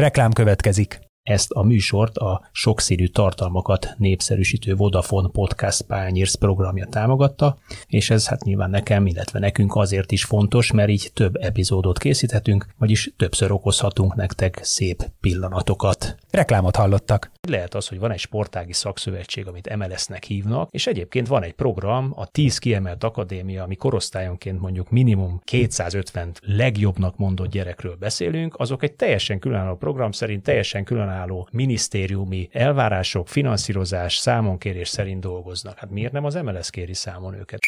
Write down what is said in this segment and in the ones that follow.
Reklám következik. Ezt a műsort a sokszínű tartalmakat népszerűsítő Vodafone Podcast Pányérsz programja támogatta, és ez hát nyilván nekem, illetve nekünk azért is fontos, mert így több epizódot készíthetünk, vagyis többször okozhatunk nektek szép pillanatokat. Reklámot hallottak. Lehet az, hogy van egy sportági szakszövetség, amit MLS-nek hívnak, és egyébként van egy program, a 10 kiemelt akadémia, ami korosztályonként mondjuk minimum 250 legjobbnak mondott gyerekről beszélünk, azok egy teljesen különálló program szerint teljesen különálló minisztériumi elvárások, finanszírozás, számonkérés szerint dolgoznak. Hát miért nem az MLS kéri számon őket?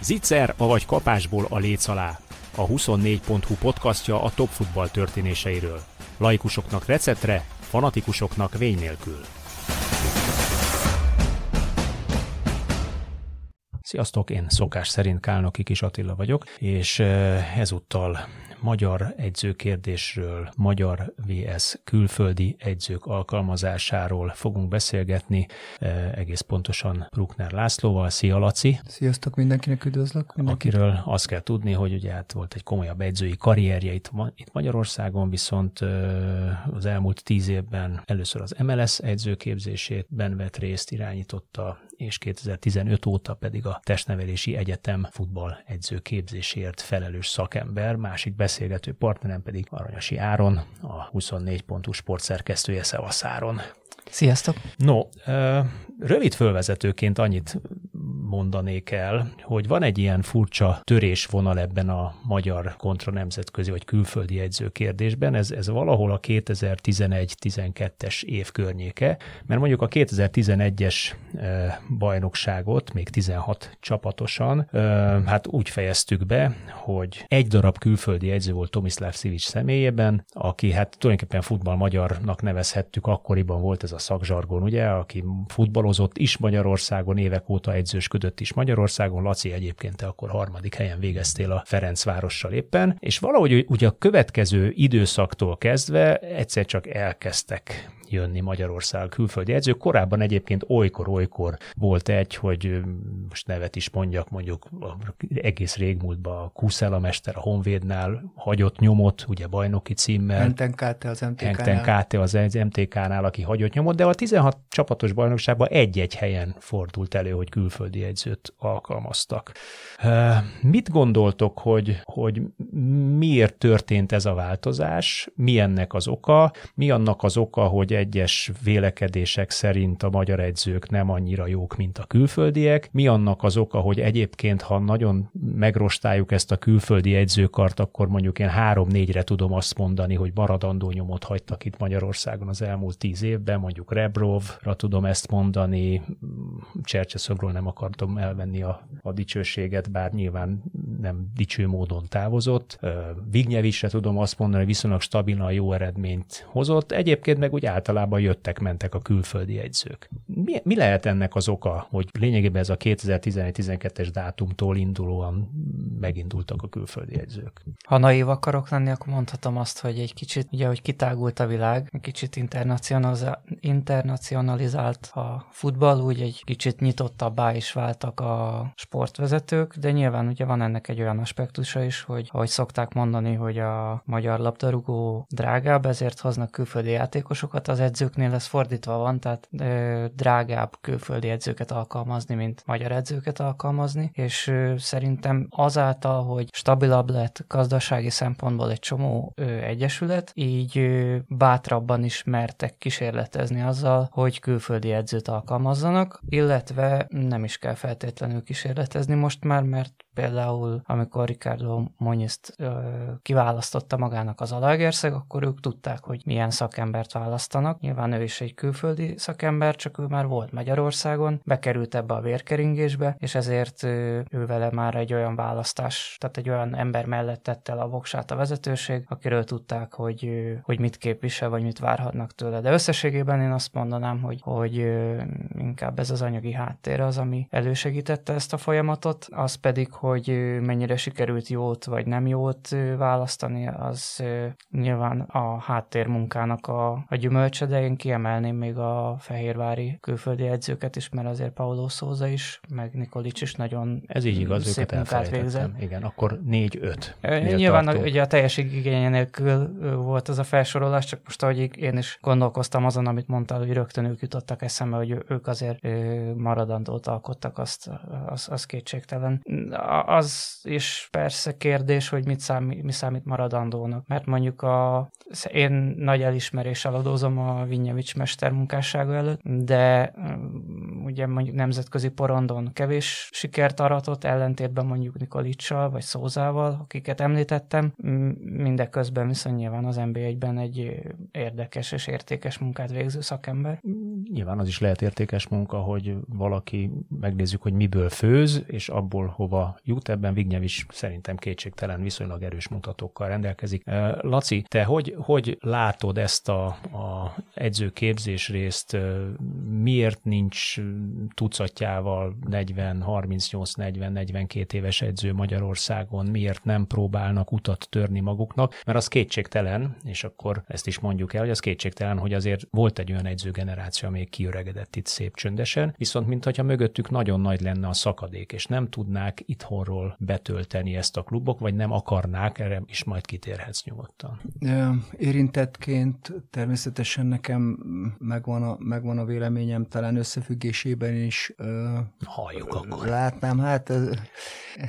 Zicser, vagy kapásból a léc alá a 24.hu podcastja a top futball történéseiről. Laikusoknak receptre, fanatikusoknak vény nélkül. Sziasztok, én szokás szerint Kálnoki Kis Attila vagyok, és eh, ezúttal magyar edzőkérdésről, magyar VS külföldi edzők alkalmazásáról fogunk beszélgetni, e, egész pontosan Bruckner Lászlóval. Szia Laci! Sziasztok mindenkinek, üdvözlök! Mindenki. Akiről azt kell tudni, hogy ugye hát volt egy komolyabb edzői karrierje itt, itt Magyarországon, viszont az elmúlt tíz évben először az MLS edzőképzésében vett részt, irányította, és 2015 óta pedig a Testnevelési Egyetem futball edzőképzésért felelős szakember, másik beszélgető partnerem pedig Aranyasi Áron, a 24 pontú sportszerkesztője Szevaszáron. Sziasztok! No, rövid fölvezetőként annyit mondanék el, hogy van egy ilyen furcsa törésvonal ebben a magyar kontra nemzetközi vagy külföldi edzőkérdésben, ez, ez valahol a 2011-12-es év környéke, mert mondjuk a 2011-es bajnokságot, még 16 csapatosan, hát úgy fejeztük be, hogy egy darab külföldi edző volt Tomislav Szivics személyében, aki hát tulajdonképpen futball magyarnak nevezhettük, akkoriban volt ez a szakzsargon, ugye, aki futballozott is Magyarországon, évek óta edzősködött is Magyarországon, Laci egyébként te akkor harmadik helyen végeztél a Ferencvárossal éppen, és valahogy ugye a következő időszaktól kezdve egyszer csak elkezdtek jönni Magyarország külföldi edzők. Korábban egyébként olykor-olykor volt egy, hogy most nevet is mondjak, mondjuk egész régmúltban a Kuszela mester a Honvédnál hagyott nyomot, ugye bajnoki címmel. Henten Káte az MTK-nál. Henten Káte az MTK-nál, aki hagyott nyomot, de a 16 csapatos bajnokságban egy-egy helyen fordult elő, hogy külföldi edzőt alkalmaztak. Mit gondoltok, hogy, hogy miért történt ez a változás, mi ennek az oka, mi annak az oka, hogy egyes vélekedések szerint a magyar edzők nem annyira jók, mint a külföldiek. Mi annak az oka, hogy egyébként, ha nagyon megrostáljuk ezt a külföldi edzőkart, akkor mondjuk én három-négyre tudom azt mondani, hogy maradandó nyomot hagytak itt Magyarországon az elmúlt tíz évben, mondjuk Rebrovra tudom ezt mondani, Csercseszögről nem akartam elvenni a, a dicsőséget, bár nyilván nem dicső módon távozott. Vignyevisre tudom azt mondani, hogy viszonylag stabilan jó eredményt hozott. Egyébként meg úgy általában jöttek-mentek a külföldi edzők. Mi, mi lehet ennek az oka, hogy lényegében ez a 2011-12-es dátumtól indulóan megindultak a külföldi edzők? Ha naív akarok lenni, akkor mondhatom azt, hogy egy kicsit, ugye, hogy kitágult a világ, egy kicsit internacionalizált a futball, úgy egy kicsit nyitottabbá is váltak a sportvezetők, de nyilván ugye van ennek egy olyan aspektusa is, hogy ahogy szokták mondani, hogy a magyar labdarúgó drágább, ezért hoznak külföldi játékosokat, az edzőknél ez fordítva van, tehát ö, drágább külföldi edzőket alkalmazni, mint magyar edzőket alkalmazni, és ö, szerintem azáltal, hogy stabilabb lett gazdasági szempontból egy csomó ö, egyesület, így ö, bátrabban is mertek kísérletezni azzal, hogy külföldi edzőt alkalmazzanak, illetve nem is kell feltétlenül kísérletezni most már, mert például amikor Ricardo Monyezt kiválasztotta magának az Alaegerszeg, akkor ők tudták, hogy milyen szakembert választanak. Nyilván ő is egy külföldi szakember, csak ő már volt Magyarországon, bekerült ebbe a vérkeringésbe, és ezért ő, vele már egy olyan választás, tehát egy olyan ember mellett tette a voksát a vezetőség, akiről tudták, hogy, hogy mit képvisel, vagy mit várhatnak tőle. De összességében én azt mondanám, hogy, hogy inkább ez az anyagi háttér az, ami elősegítette ezt a folyamatot, az pedig, hogy mennyire sikerült jót vagy nem jót választani, az nyilván a háttérmunkának a, a gyümölcse, meccse, de én kiemelném még a fehérvári külföldi edzőket is, mert azért Paulo Szóza is, meg Nikolics is nagyon Ez így igaz, szép őket munkát végzett. Igen, akkor 4-5. Nyilván a, ugye a teljeség igénye nélkül volt ez a felsorolás, csak most ahogy én is gondolkoztam azon, amit mondtál, hogy rögtön ők jutottak eszembe, hogy ők azért maradandót alkottak, azt, az, az kétségtelen. Az is persze kérdés, hogy mit számít, mi számít maradandónak, mert mondjuk a, én nagy elismeréssel adózom a Vinyevics mester munkássága előtt, de ugye mondjuk nemzetközi porondon kevés sikert aratott, ellentétben mondjuk Nikolicsal vagy Szózával, akiket említettem, mindeközben viszont nyilván az NB1-ben egy érdekes és értékes munkát végző szakember. Nyilván az is lehet értékes munka, hogy valaki megnézzük, hogy miből főz, és abból hova jut. Ebben Vignev is szerintem kétségtelen viszonylag erős mutatókkal rendelkezik. Laci, te hogy, hogy látod ezt a, a edzőképzés részt? Miért nincs tucatjával 40, 38, 40, 42 éves edző Magyarországon? Miért nem próbálnak utat törni maguknak? Mert az kétségtelen, és akkor ezt is mondjuk el, hogy az kétségtelen, hogy azért volt egy olyan edzőgeneráció, ami kiöregedett itt szép csöndesen, viszont mintha mögöttük nagyon nagy lenne a szakadék, és nem tudnák itthonról betölteni ezt a klubok, vagy nem akarnák, erre is majd kitérhetsz nyugodtan. Érintettként természetesen nekem megvan a, megvan a véleményem, talán összefüggésében is Halljuk akkor. Látnám, hát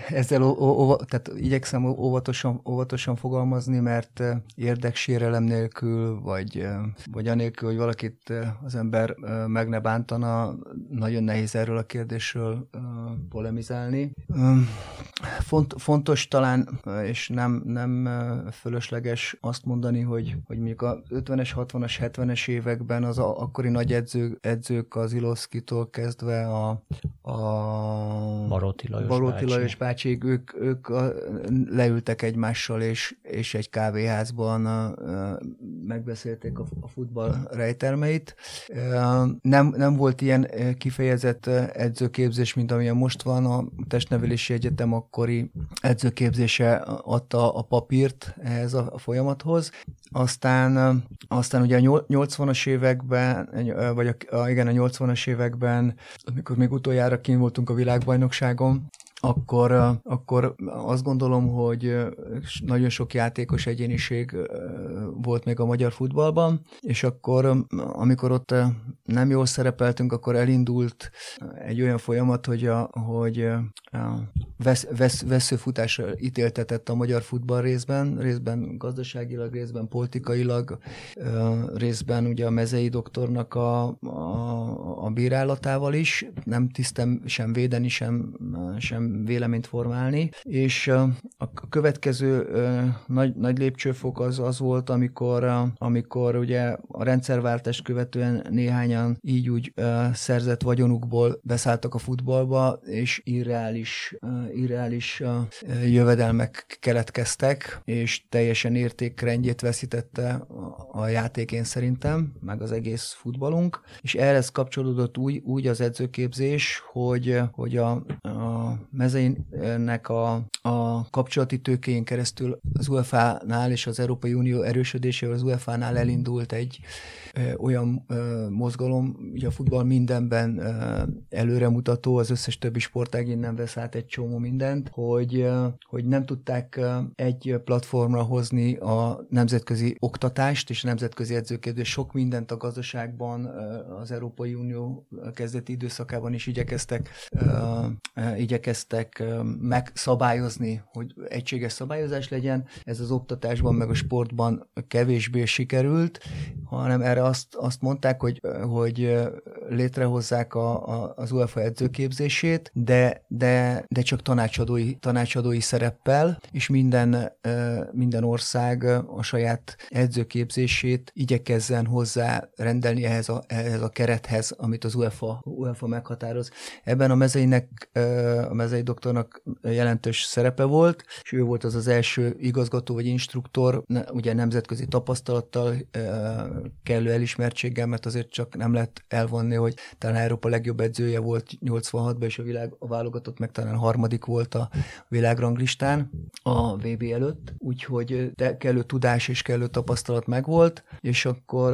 ezzel ó, ó, tehát igyekszem óvatosan, óvatosan fogalmazni, mert érdeksérelem nélkül, vagy, vagy anélkül, hogy valakit az ember meg ne bántana, nagyon nehéz erről a kérdésről polemizálni. Font, fontos talán, és nem, nem fölösleges azt mondani, hogy, hogy mondjuk a 50-es, 60-as, 70-es években az akkori nagy edző, edzők az Iloszkitól kezdve a, a Baróti Lajos, Baróti bácsi. Lajos bácsik, ők, ők a, leültek egymással, és, és egy kávéházban a, a, megbeszélték a, a futball rejtelmeit. Nem, nem volt ilyen kifejezett edzőképzés, mint amilyen most van. A testnevelési egyetem akkori edzőképzése adta a papírt ehhez a folyamathoz. Aztán, aztán ugye a 80-as években, vagy a, igen, a 80-as években, amikor még utoljára kint voltunk a világbajnokságon, akkor, akkor azt gondolom, hogy nagyon sok játékos egyéniség volt még a magyar futballban, és akkor, amikor ott nem jól szerepeltünk, akkor elindult egy olyan folyamat, hogy, a, hogy a vesz, vesz, veszőfutásra ítéltetett a magyar futball részben, részben gazdaságilag, részben politikailag, részben ugye a mezei doktornak a, a, a bírálatával is, nem tisztem sem védeni, sem, sem véleményt formálni, és a következő nagy, nagy lépcsőfok az, az volt, amikor, amikor ugye a rendszerváltást követően néhányan így úgy szerzett vagyonukból beszálltak a futballba, és irreális, irreális jövedelmek keletkeztek, és teljesen értékrendjét veszítette a játék szerintem, meg az egész futballunk, és ehhez kapcsolódott úgy, úgy az edzőképzés, hogy, hogy a, a mezeinek a, a kapcsolati tőkéjén keresztül az UEFA-nál és az Európai Unió erősödésével az UEFA-nál elindult egy ö, olyan ö, mozgalom, ugye a futball mindenben ö, előremutató, az összes többi sportág innen vesz át egy csomó mindent, hogy, ö, hogy nem tudták ö, egy platformra hozni a nemzetközi oktatást és a nemzetközi edzőkedés. Sok mindent a gazdaságban ö, az Európai Unió kezdeti időszakában is igyekeztek, ö, ö, igyekeztek megszabályozni, hogy egységes szabályozás legyen. Ez az oktatásban meg a sportban kevésbé sikerült, hanem erre azt, azt mondták, hogy, hogy létrehozzák a, a, az UEFA edzőképzését, de, de, de csak tanácsadói, tanácsadói szereppel, és minden, minden ország a saját edzőképzését igyekezzen hozzá rendelni ehhez a, ehhez a kerethez, amit az UEFA, UEFA meghatároz. Ebben a mezeinek, a mezei doktornak jelentős szerepe volt, és ő volt az az első igazgató vagy instruktor, ugye nemzetközi tapasztalattal, kellő elismertséggel, mert azért csak nem nem lehet elvonni, hogy talán Európa legjobb edzője volt 86-ban, és a világ a válogatott meg talán harmadik volt a világranglistán a VB előtt, úgyhogy kellő tudás és kellő tapasztalat megvolt, és akkor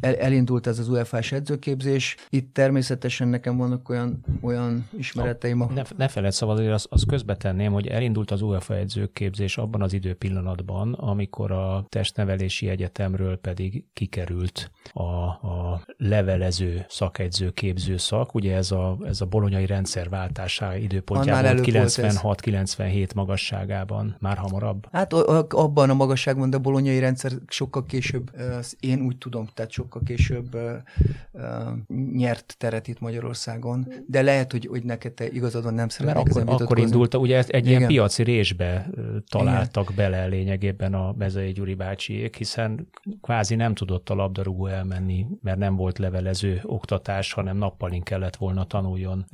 el, elindult ez az UEFA-s edzőképzés. Itt természetesen nekem vannak olyan, olyan ismereteim. A... Ne, ne feled szabad, hogy azt, azt közbetenném, hogy elindult az UEFA edzőképzés abban az időpillanatban, amikor a testnevelési egyetemről pedig kikerült a, a levelező szakegyzőképző szak. Ugye ez a, ez a bolonyai rendszer váltása időpontjában 96-97 magasságában, már hamarabb? Hát abban a magasságban, de a bolonyai rendszer sokkal később, én úgy tudom, tehát sokkal később nyert teret itt Magyarországon, de lehet, hogy, hogy neked te igazadon nem szeretnék Mert akkor, akkor indult, ugye egy Igen. ilyen piaci résbe találtak Igen. bele lényegében a Mezei Gyuri bácsiék, hiszen kvázi nem tudott a labdarúgó elmenni, mert nem volt levelező oktatás, hanem nappalin kellett volna tanuljon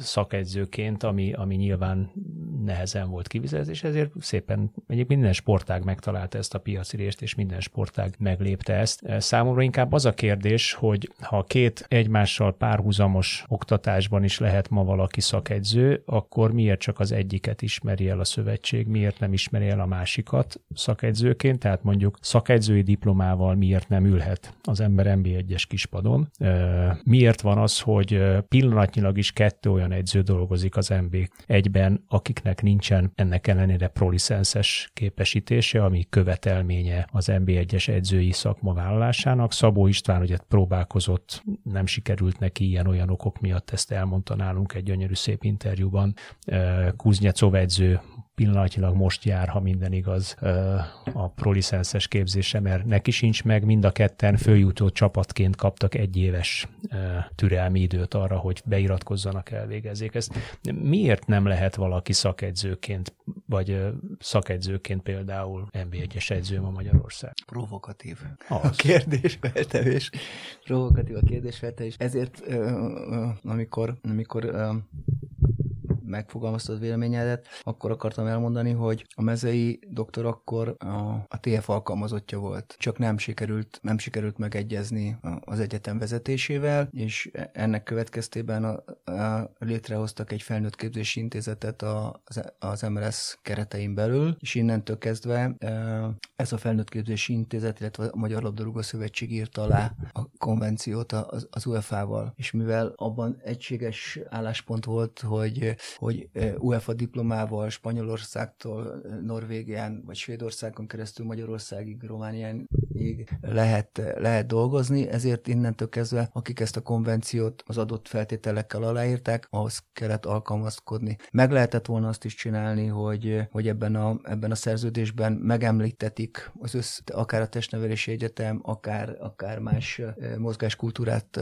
szakegyzőként, ami, ami nyilván nehezen volt kivizet, és ezért szépen egyébként minden sportág megtalálta ezt a piaci részt, és minden sportág meglépte ezt. Számomra inkább az a kérdés, hogy ha két egymással párhuzamos oktatásban is lehet ma valaki szakegyző, akkor miért csak az egyiket ismeri el a szövetség, miért nem ismeri el a másikat szakegyzőként, tehát mondjuk szakegyzői diplomával miért nem ülhet az ember MB1-es kispadon. Miért van az, hogy pillanatnyilag is kettő olyan edző dolgozik az MB1-ben, akiknek nincsen ennek ellenére prolicenszes képesítése, ami követelménye az MB1-es edzői szakma vállalásának. Szabó István ugye próbálkozott, nem sikerült neki ilyen-olyan okok miatt, ezt elmondta nálunk egy gyönyörű szép interjúban. Kuznyecov edző pillanatnyilag most jár, ha minden igaz, a prolicenszes képzése, mert neki sincs meg, mind a ketten följutó csapatként kaptak egy éves türelmi időt arra, hogy beiratkozzanak, elvégezzék ezt. Miért nem lehet valaki szakegyzőként, vagy szakegyzőként például NB1-es edző ma Magyarország? Provokatív az. a kérdésfeltevés. Provokatív a kérdésfeltevés. Ezért, amikor, amikor megfogalmaztad véleményedet, akkor akartam elmondani, hogy a mezei doktor akkor a, a TF alkalmazottja volt. Csak nem sikerült, nem sikerült megegyezni az egyetem vezetésével, és ennek következtében a, a, létrehoztak egy felnőtt képzési intézetet az, az MLS keretein belül, és innentől kezdve ez a felnőtt képzési intézet, illetve a Magyar Labdarúgó Szövetség írta alá a konvenciót az, az UEFA-val, és mivel abban egységes álláspont volt, hogy hogy UEFA diplomával Spanyolországtól Norvégián vagy Svédországon keresztül Magyarországig, Romániáig lehet, lehet dolgozni, ezért innentől kezdve, akik ezt a konvenciót az adott feltételekkel aláírták, ahhoz kellett alkalmazkodni. Meg lehetett volna azt is csinálni, hogy, hogy ebben, a, ebben a szerződésben megemlítetik az össz, akár a testnevelési egyetem, akár, akár más mozgáskultúrát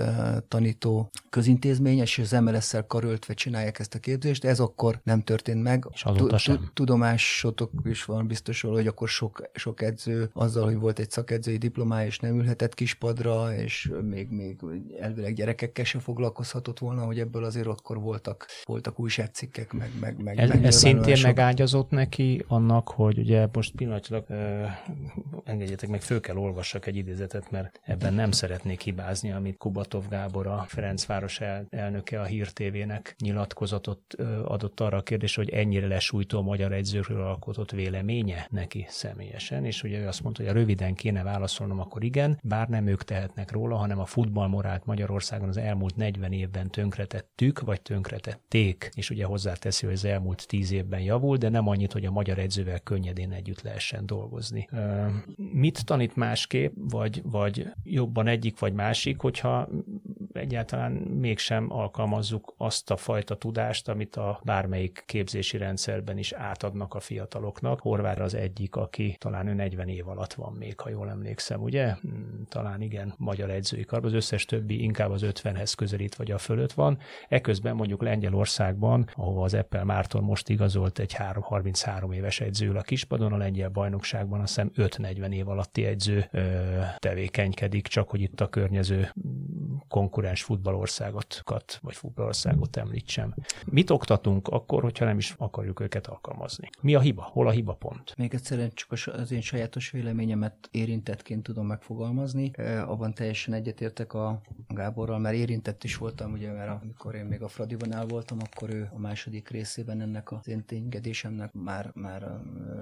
tanító közintézmény, és az MLS-szel karöltve csinálják ezt a képzést, ez akkor nem történt meg. És azóta sem. Tudomásotok is van biztos, hogy akkor sok, sok edző azzal, hogy volt egy szakedzői diplomája, és nem ülhetett kispadra, és még, még elvileg gyerekekkel se foglalkozhatott volna, hogy ebből azért akkor voltak, voltak újságcikkek, meg, meg, meg Ez, ez szintén megágyazott neki annak, hogy ugye most pillanatilag uh, engedjetek meg, föl kell olvassak egy idézetet, mert ebben nem szeretnék hibázni, amit Kubatov Gábor, a Ferencváros el, elnöke a Hír TV-nek nyilatkozatot uh, adott arra a kérdés, hogy ennyire lesújtó a magyar edzőkről alkotott véleménye neki személyesen, és ugye ő azt mondta, hogy a röviden kéne válaszolnom, akkor igen, bár nem ők tehetnek róla, hanem a futballmorált Magyarországon az elmúlt 40 évben tönkretettük, vagy tönkretették, és ugye hozzáteszi, hogy az elmúlt 10 évben javul, de nem annyit, hogy a magyar edzővel könnyedén együtt lehessen dolgozni. Mit tanít másképp, vagy, vagy jobban egyik vagy másik, hogyha egyáltalán mégsem alkalmazzuk azt a fajta tudást, amit a bármelyik képzési rendszerben is átadnak a fiataloknak. Horvára az egyik, aki talán ő 40 év alatt van még, ha jól emlékszem, ugye? Hmm, talán igen, magyar edzői kar, az összes többi inkább az 50-hez közelít, vagy a fölött van. Eközben mondjuk Lengyelországban, ahova az Eppel Márton most igazolt egy 3, 33 éves edző a kispadon, a lengyel bajnokságban azt hiszem 5-40 év alatti edző ö, tevékenykedik, csak hogy itt a környező konkurens futballországokat, vagy futballországot említsem. Mit oktatunk akkor, hogyha nem is akarjuk őket alkalmazni? Mi a hiba? Hol a hiba pont? Még egyszerűen csak az én sajátos véleményemet érintettként tudom megfogalmazni. Abban teljesen egyetértek a Gáborral, mert érintett is voltam, ugye, mert amikor én még a Fradibanál voltam, akkor ő a második részében ennek az én ténykedésemnek már, már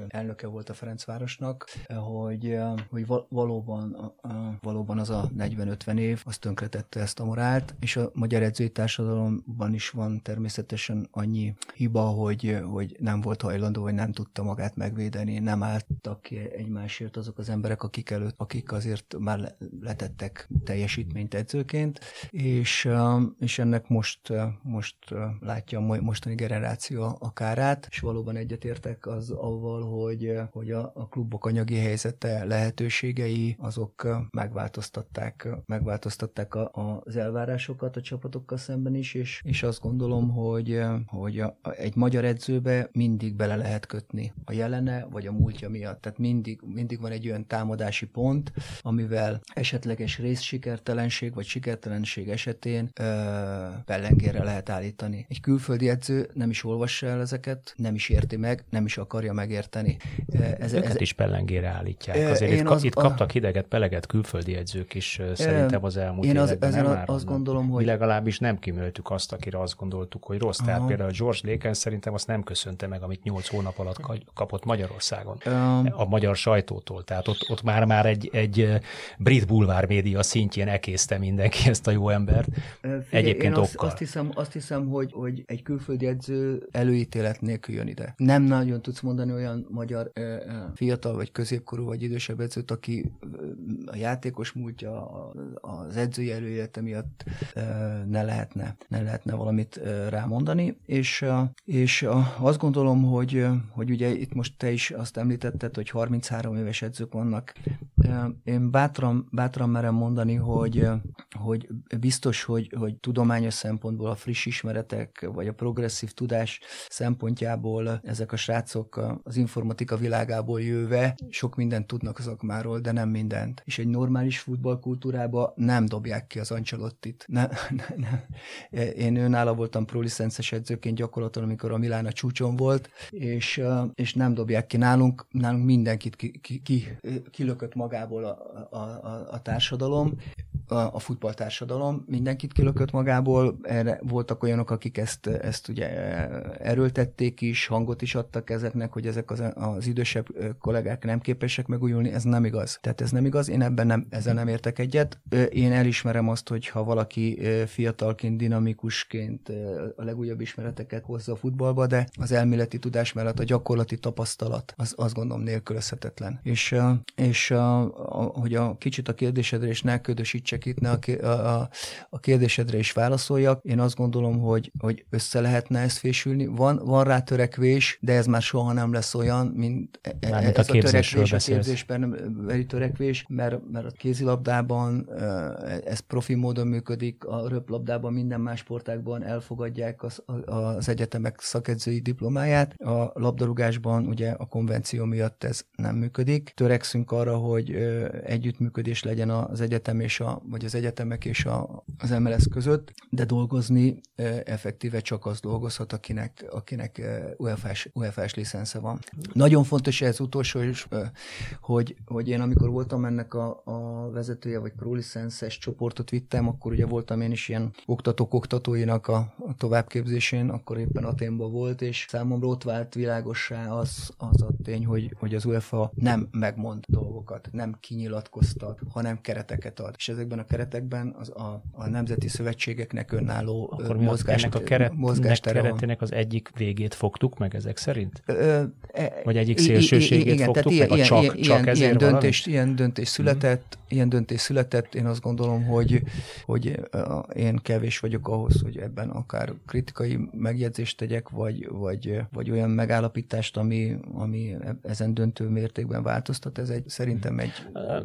elnöke volt a Ferencvárosnak, hogy, hogy valóban, valóban az a 40-50 év, az tönkretette ezt a morált, és a magyar edzői társadalomban is van természetesen annyi hiba, hogy, hogy nem volt hajlandó, vagy nem tudta magát megvédeni, nem álltak ki egymásért azok az emberek, akik előtt, akik azért már letettek teljesítményt edzőként, és, és ennek most, most látja a mostani generáció a kárát, és valóban egyetértek az avval, hogy, hogy a, a klubok anyagi helyzete, lehetőségei, azok megváltoztatták, megváltoztatták a, az elvárásokat a csapatokkal szemben is, és, és azt gondolom, hogy, hogy a, egy magyar edzőbe mindig bele lehet kötni a jelene, vagy a múltja miatt. Tehát mindig, mindig van egy olyan támadási pont, amivel esetleges részsikertelenség, vagy sikertelenség esetén ö, pellengére lehet állítani. Egy külföldi edző nem is olvassa el ezeket, nem is érti meg, nem is akarja megérteni. Ez, Őket ez, is pellengére állítják. Azért itt, az, itt kaptak hideget, peleget külföldi edzők is szerintem az elmúlt én az, években. Nem azt gondolom, hogy... Mi legalábbis nem kimöltük azt, akire azt gondoltuk, hogy rossz. Tehát például George Laken szerintem azt nem köszönte meg, amit 8 hónap alatt kapott Magyarországon. Um, a magyar sajtótól. Tehát ott, ott már már egy, egy brit bulvár média szintjén ekészte mindenki ezt a jó embert. Figyelj, Egyébként én azt, azt, hiszem, azt hiszem, hogy, hogy egy külföldi edző előítélet nélkül jön ide. Nem nagyon tudsz mondani olyan magyar fiatal, vagy középkorú, vagy idősebb edzőt, aki a játékos múltja, az edzői előélete miatt ne lehetne, ne lehetne valamit rámondani, és, és azt gondolom, hogy, hogy ugye itt most te is azt említetted, hogy 33 éves edzők vannak. Én bátran, bátran merem mondani, hogy, hogy biztos, hogy, hogy tudományos szempontból a friss ismeretek, vagy a progresszív tudás szempontjából ezek a srácok az informatika világából jöve sok mindent tudnak a szakmáról, de nem mindent. És egy normális futballkultúrába nem dobják ki az Ancelottit. Ne, ne, ne. Én őnála voltam prolicences edzőként gyakorlatilag, amikor a Milán a csúcson volt, és, és nem dobják ki nálunk, nálunk mindenkit ki, ki, ki, kilökött magából a, a, a, a társadalom, a, futballtársadalom, mindenkit kilökött magából, erre voltak olyanok, akik ezt, ezt ugye erőltették is, hangot is adtak ezeknek, hogy ezek az, az idősebb kollégák nem képesek megújulni, ez nem igaz. Tehát ez nem igaz, én ebben nem, ezzel nem értek egyet. Én elismerem azt, hogy ha valaki fiatalként, dinamikusként a legújabb ismereteket hozza a futballba, de az elméleti tudás mellett a gyakorlati tapasztalat az azt gondolom nélkülözhetetlen. És, és a, a, hogy a kicsit a kérdésedre is ne itt, ne a, a, a kérdésedre is válaszoljak, én azt gondolom, hogy, hogy össze lehetne ezt fésülni. Van, van rá törekvés, de ez már soha nem lesz olyan, mint, e, e, Mármint ez a, a törekvés, a képzésben törekvés, mert, mert a kézilabdában ez profi módon működik, a röplabdában minden más sportákban elfogadják az, az egyetemek szakedzői diplomáját, a labdarúgásban ugye a konvenció miatt ez nem működik. Törekszünk arra, hogy együttműködés legyen az egyetem és a, vagy az egyetemek és a, az MLS között, de dolgozni effektíve csak az dolgozhat, akinek, akinek UEFA-s, UEFA-s licensze van. Nagyon fontos ez utolsó is, hogy, hogy én amikor voltam ennek a, a vezetője, vagy prolicenses csoportot vittem, akkor ugye voltam én is ilyen oktatók oktatóinak a, a továbbképzésén, akkor éppen Aténban volt, és számomra ott vált világossá az, az a tény, hogy, hogy az UEFA nem megmond dolgokat, nem kinyilatkoztat, hanem kereteket ad. És ezekben a keretekben az a, a nemzeti szövetségeknek önálló akkor mozgás, ennek a keret, keretének az egyik végét fogtuk meg ezek szerint? Ö, e, Vagy egyik szélsőségét igen, fogtuk meg? Ilyen, csak, ilyen, csak ezért ilyen döntés, ilyen döntés született, mm. ilyen döntés született. Én azt gondolom, hogy, hogy én kevés vagyok ahhoz, hogy ebben akár kritikai megjegyzést tegyek, vagy, vagy, vagy olyan megállapítást, ami, ami ezen döntő mértékben változtat. Ez egy, szerintem egy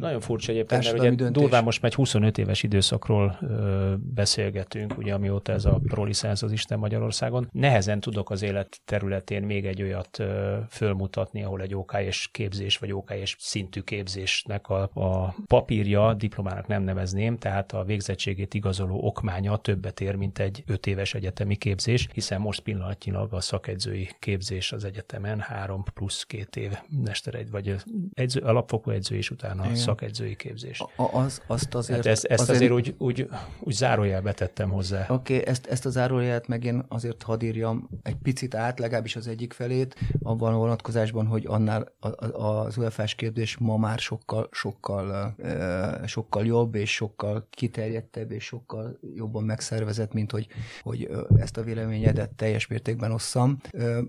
Nagyon furcsa egyébként, mert ugye döntés. durván most megy 25 25 éves időszakról ö, beszélgetünk, ugye amióta ez a prolicensz az Isten Magyarországon. Nehezen tudok az élet területén még egy olyat ö, fölmutatni, ahol egy OK és képzés, vagy OK és szintű képzésnek a, a papírja, diplomának nem nevezném, tehát a végzettségét igazoló okmánya többet ér, mint egy öt éves egyetemi képzés, hiszen most pillanatnyilag a szakegyzői képzés az egyetemen három plusz két év mesteregy, vagy edző, alapfokú edző és utána Igen. szakegyzői képzés. A, az, azt azért, hát ezt, ezt azért, azért úgy, úgy, úgy zárójelbe tettem hozzá. Oké, okay, ezt, ezt a zárójelet meg én azért hadd írjam egy picit át, legalábbis az egyik felét, abban a vonatkozásban, hogy annál az képzés ma már sokkal, sokkal, sokkal jobb, és sokkal kiterjedtebb, és sokkal jobban megszervezett, mint hogy, hogy ezt a véleményedet teljes mértékben osszam.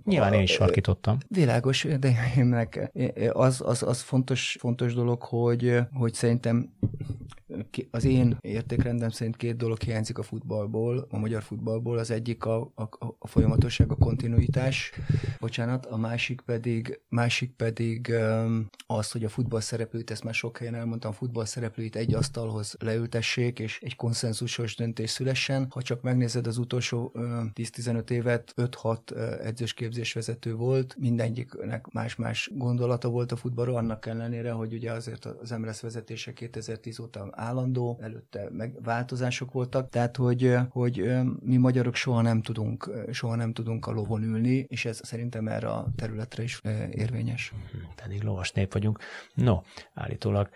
Nyilván én is sarkítottam. Világos, de én meg az, az, az fontos, fontos dolog, hogy, hogy szerintem az én értékrendem szerint két dolog hiányzik a futballból, a magyar futballból. Az egyik a, a, a folyamatosság, a kontinuitás, bocsánat, a másik pedig, másik pedig az, hogy a futball szereplőit, ezt már sok helyen elmondtam, futball szereplőit egy asztalhoz leültessék, és egy konszenzusos döntés szülessen. Ha csak megnézed az utolsó 10-15 évet, 5-6 edzős képzésvezető volt, mindegyiknek más-más gondolata volt a futballról, annak ellenére, hogy ugye azért az Emresz vezetése 2010 óta állandó, előtte meg változások voltak, tehát hogy, hogy mi magyarok soha nem tudunk, soha nem tudunk a lovon ülni, és ez szerintem erre a területre is érvényes. Pedig lovas nép vagyunk. No, állítólag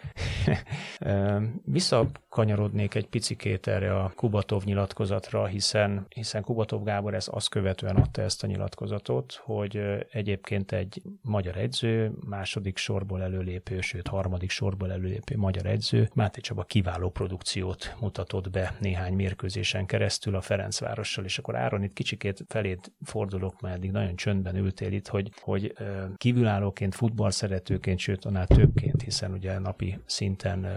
visszakanyarodnék egy picikét erre a Kubatov nyilatkozatra, hiszen, hiszen Kubatov Gábor ez azt követően adta ezt a nyilatkozatot, hogy egyébként egy magyar edző, második sorból előlépő, sőt harmadik sorból előlépő magyar edző, Máté Csaba kiváló produkciót mutatott be néhány mérkőzésen keresztül a Ferencvárossal, és akkor Áron itt kicsikét felét fordulok, mert eddig nagyon csöndben ültél itt, hogy, hogy kívülállóként, futballszeretőként, sőt, annál többként, hiszen ugye napi szinten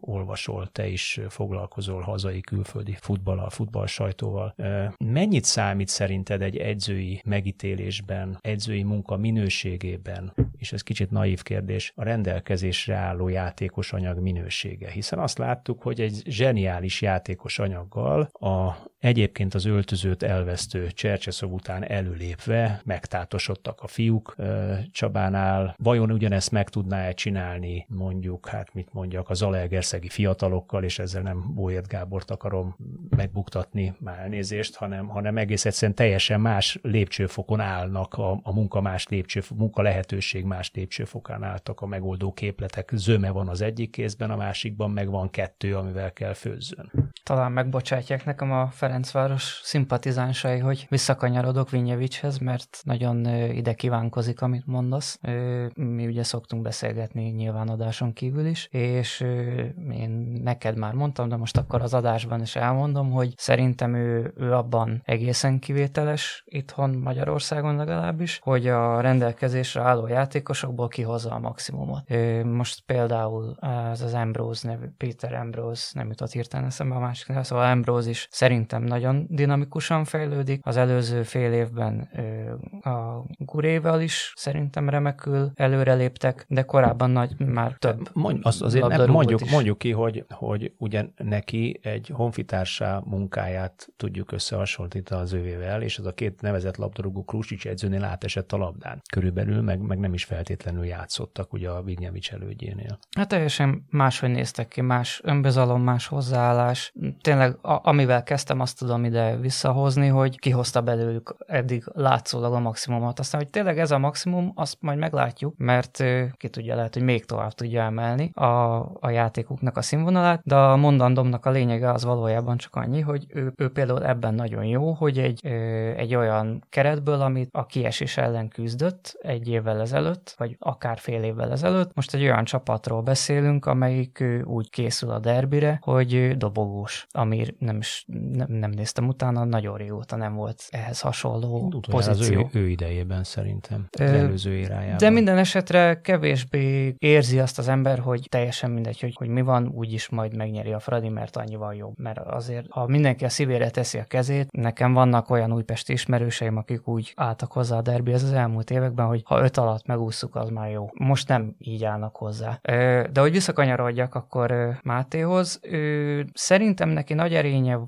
olvasol, te is foglalkozol hazai, külföldi futballal, futball sajtóval. Mennyit számít szerinted egy edzői megítélésben, edzői munka minőségében, és ez kicsit naív kérdés, a rendelkezésre álló játékos anyag minősége? Hiszen azt láttuk, hogy egy zseniális játékos anyaggal a egyébként az öltözőt elvesztő Csercseszov után előlépve megtátosodtak a fiúk Csabánál. Vajon ugyanezt meg tudná-e csinálni mondjuk, hát mit mondjak, az Zalaegerszegi fiatalokkal, és ezzel nem Bóért Gábort akarom megbuktatni, már elnézést, hanem, hanem egész egyszerűen teljesen más lépcsőfokon állnak, a, a munka más lépcső, munka lehetőség más lépcsőfokán álltak a megoldó képletek. Zöme van az egyik kézben, a másikban meg van kettő, amivel kell főzzön. Talán megbocsátják nekem a Ferencváros szimpatizánsai, hogy visszakanyarodok Vinyevicshez, mert nagyon ide kívánkozik, amit mondasz. Mi ugye szoktunk beszélgetni nyilván adáson kívül is, és én neked már mondtam, de most akkor az adásban is elmondom, hogy szerintem ő, ő abban egészen kivételes itthon Magyarországon legalábbis, hogy a rendelkezésre álló játékosokból kihozza a maximumot. Most például az az Ambrose nevű, Peter Ambrose, nem jutott hirtelen eszembe a másik neve, szóval Ambrose is szerintem nagyon dinamikusan fejlődik. Az előző fél évben a Guréval is szerintem remekül előreléptek, de korábban nagy, már több. Mondj, azt azért nem, mondjuk, is. mondjuk ki, hogy, hogy ugye neki egy honfitársá munkáját tudjuk összehasonlítani az ővével, és az a két nevezett labdarúgó Krusics edzőnél átesett a labdán. Körülbelül meg, meg nem is feltétlenül játszottak ugye a Vignyevics elődjénél. Hát teljesen máshogy néztek ki, más önbizalom, más hozzáállás. Tényleg, a, amivel kezdtem, azt tudom ide visszahozni, hogy kihozta belőlük eddig látszólag a maximumot. Aztán, hogy tényleg ez a maximum, azt majd meglátjuk, mert ki tudja, lehet, hogy még tovább tudja emelni a, a játékuknak a színvonalát, de a mondandomnak a lényege az valójában csak annyi, hogy ő, ő például ebben nagyon jó, hogy egy, egy olyan keretből, amit a kiesés ellen küzdött egy évvel ezelőtt, vagy akár fél évvel ezelőtt, most egy olyan csapatról beszélünk, amelyik úgy készül a derbire, hogy dobogós, ami nem is nem, nem néztem utána, nagyon régóta nem volt ehhez hasonló Utoljára pozíció. Az ő, ő idejében szerintem, az előző érájában. De minden esetre kevésbé érzi azt az ember, hogy teljesen mindegy, hogy, hogy mi van, úgyis majd megnyeri a Fradi, mert annyival jobb. Mert azért, ha mindenki a szívére teszi a kezét, nekem vannak olyan újpesti ismerőseim, akik úgy álltak hozzá a derbi az elmúlt években, hogy ha öt alatt leúszuk, az már jó. Most nem így állnak hozzá. De hogy visszakanyarodjak akkor Mátéhoz, szerintem neki nagy erénye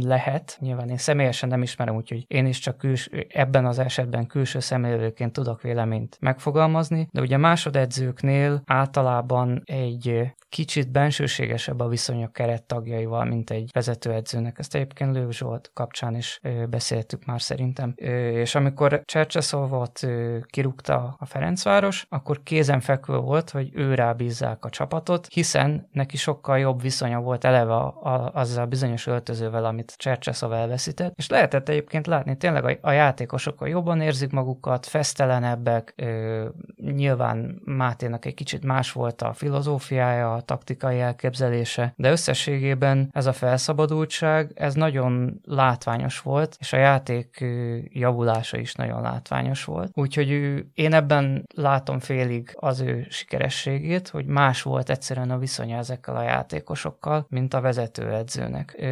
lehet, nyilván én személyesen nem ismerem, úgyhogy én is csak küls, ebben az esetben külső szemlélőként tudok véleményt megfogalmazni, de ugye másodedzőknél általában egy kicsit bensőségesebb a viszony a keret tagjaival, mint egy vezetőedzőnek. Ezt egyébként Lőv Zsolt kapcsán is beszéltük már szerintem. És amikor Csercseszolvat kirúgta a Ferencváros, akkor kézenfekvő volt, hogy ő rábízzák a csapatot, hiszen neki sokkal jobb viszonya volt eleve a, a, azzal a bizonyos öltözővel, amit Csercseszov elveszített, és lehetett egyébként látni, tényleg a, a játékosok jobban érzik magukat, fesztelenebbek, ö, nyilván Máténak egy kicsit más volt a filozófiája, a taktikai elképzelése, de összességében ez a felszabadultság, ez nagyon látványos volt, és a játék javulása is nagyon látványos volt. Úgyhogy én ebben látom félig az ő sikerességét, hogy más volt egyszerűen a viszonya ezekkel a játékosokkal, mint a vezetőedzőnek.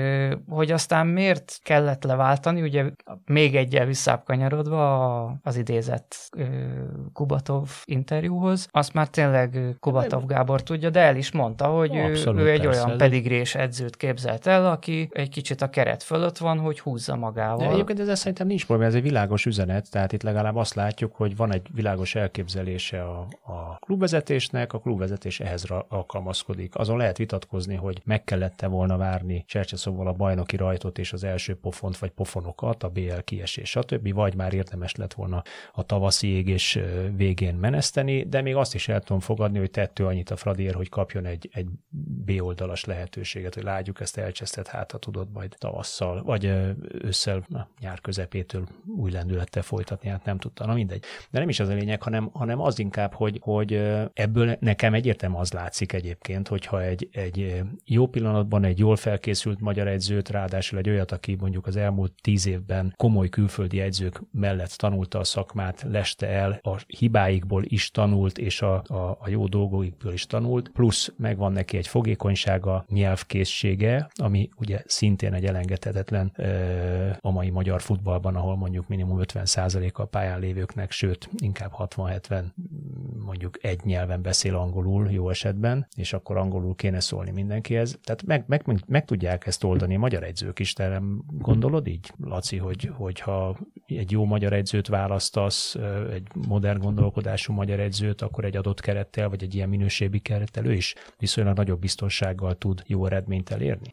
Hogy aztán miért kellett leváltani, ugye még egyel visszább kanyarodva az idézett Kubatov interjúhoz, azt már tényleg Kubatov Gábor tudja, de el is mondta, hogy Abszolút, ő, ő egy persze. olyan pedigrés edzőt képzelt el, aki egy kicsit a keret fölött van, hogy húzza magával. De egyébként ez szerintem nincs probléma, ez egy világos üzenet, tehát itt legalább azt látjuk, hogy van egy világos elképzelése a, a klubvezetésnek, a klubvezetés ehhez alkalmazkodik. Azon lehet vitatkozni, hogy meg kellette volna várni Csercseszóval a bajnoki rajtot és az első pofont vagy pofonokat, a BL kiesés, stb., vagy már érdemes lett volna a tavaszi égés végén meneszteni, de még azt is el tudom fogadni, hogy tettő annyit a Fradier, hogy kapjon egy, egy B oldalas lehetőséget, hogy látjuk ezt elcsesztett, hát ha tudod majd tavasszal, vagy ősszel, nyár közepétől új lendülettel folytatni, hát nem tudta, na mindegy. De nem is az a lényeg, hanem, hanem az inkább, hogy, hogy ebből nekem egyértelműen az látszik egyébként, hogyha egy, egy jó pillanatban egy jól felkészült magyar egyzőt, ráadásul egy olyat, aki mondjuk az elmúlt tíz évben komoly külföldi egyzők mellett tanulta a szakmát, leste el, a hibáikból is tanult, és a, a, a jó dolgokból is tanult, plusz megvan neki egy fogékonysága, nyelvkészsége, ami ugye szintén egy elengedhetetlen a mai magyar futballban, ahol mondjuk minimum 50% a pályán lévőknek, sőt, inkább 60-70 mondjuk egy nyelven beszél angolul jó esetben, és akkor angolul kéne szólni mindenkihez. Tehát meg, meg, meg, meg tudják ezt oldani a magyar edzők is, te nem gondolod így, Laci, hogy, hogyha egy jó magyar edzőt választasz, egy modern gondolkodású magyar edzőt, akkor egy adott kerettel, vagy egy ilyen minőségi kerettel ő is viszonylag nagyobb biztonsággal tud jó eredményt elérni?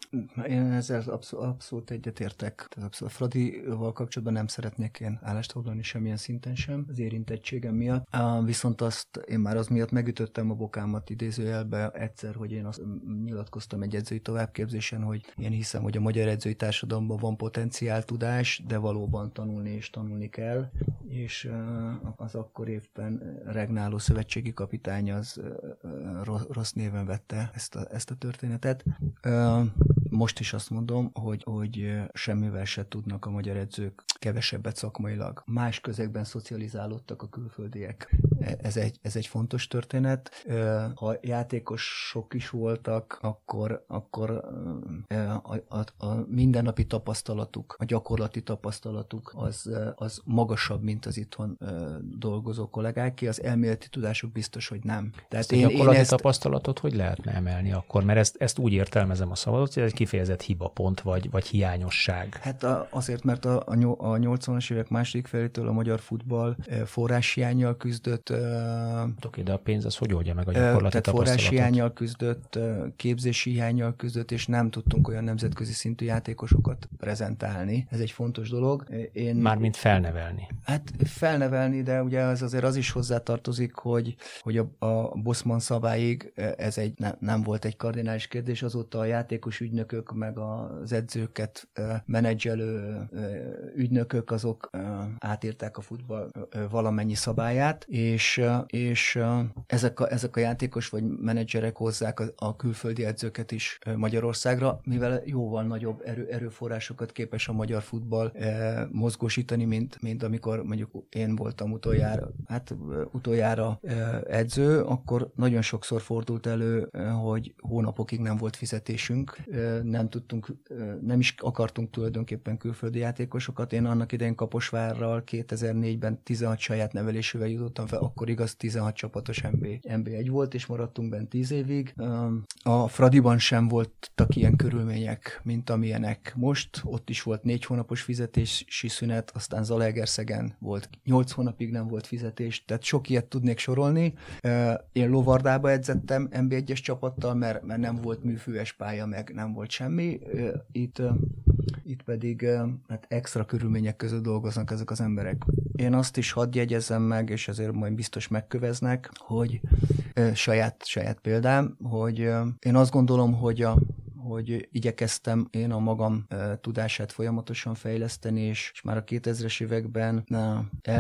Én ezzel abszolút, abszolút egyetértek. Tehát abszolút Fradival kapcsolatban nem szeretnék én állást foglalni semmilyen szinten sem az érintettségem miatt. Viszont azt én már az miatt megütöttem a bokámat idézőjelbe egyszer, hogy én azt nyilatkoztam egy edzői továbbképzésen, hogy én hiszem, hogy a magyar edzői társadalomban van potenciál tudás, de valóban tanulni és tanulni kell, és az akkor évben regnáló szövetségi kapitány az rossz néven vette ezt a, ezt a történetet. Most is azt mondom, hogy, hogy semmivel se tudnak a magyar edzők kevesebbet szakmailag. Más közegben szocializálódtak a külföldiek. E, ez egy, ez egy fontos történet. Ha játékosok is voltak, akkor, akkor a, a, a mindennapi tapasztalatuk, a gyakorlati tapasztalatuk az, az magasabb, mint az itthon dolgozó kollégáké. Az elméleti tudásuk biztos, hogy nem. Tehát ezt én, én ezt... tapasztalatot hogy lehetne emelni akkor? Mert ezt, ezt úgy értelmezem a szavadat, hogy ez egy kifejezett hibapont vagy, vagy hiányosság. Hát a, azért, mert a, a, a 80-as évek második felétől a magyar futball forráshiányjal küzdött. Oké, de a pénz az hogy oldja meg a gyakorlati tehát forráshiányjal küzdött, képzési hiányjal küzdött, és nem tudtunk olyan nemzetközi szintű játékosokat prezentálni. Ez egy fontos dolog. Én, Mármint felnevelni. Hát felnevelni, de ugye az azért az is hozzátartozik, hogy, hogy a, a Bosman szabályig ez egy, ne, nem volt egy kardinális kérdés, azóta a játékos ügynökök, meg az edzőket menedzselő ügynökök, azok átírták a futball valamennyi szabályát, és, és ezek, a, ezek a játékos vagy menedzserek hozzák a, a külföldi edzőket is Magyarországra, mivel jóval nagyobb erő, erőforrásokat képes a magyar futball mozgósítani, mint, mint amikor mondjuk én voltam utoljára, hát utoljára edző, akkor nagyon sokszor fordult elő, hogy hónapokig nem volt fizetésünk, nem tudtunk, nem is akartunk tulajdonképpen külföldi játékosokat. Én annak idején Kaposvárral 2004-ben 16 saját nevelésével jutottam fel, akkor igaz 16 csapatos MB, MB1 volt, és maradtunk benne 10 évig. A Fradiban sem voltak ilyen körülmények, mint amilyenek most. Ott is volt négy hónapos fizetési szünet, aztán Zalaegerszegen volt 8 hónapig nem volt fizetés, tehát sok ilyet tudnék sorolni. Én Lovardába edzettem MB1-es csapattal, mert, mert nem volt műfűves pálya, meg nem volt semmi. Itt, itt pedig hát extra körülmények között dolgoznak ezek az emberek. Én azt is hadd jegyezzem meg, és ezért majd biztos megköveznek, hogy saját, saját példám, hogy én azt gondolom, hogy a hogy igyekeztem én a magam tudását folyamatosan fejleszteni, és, már a 2000-es években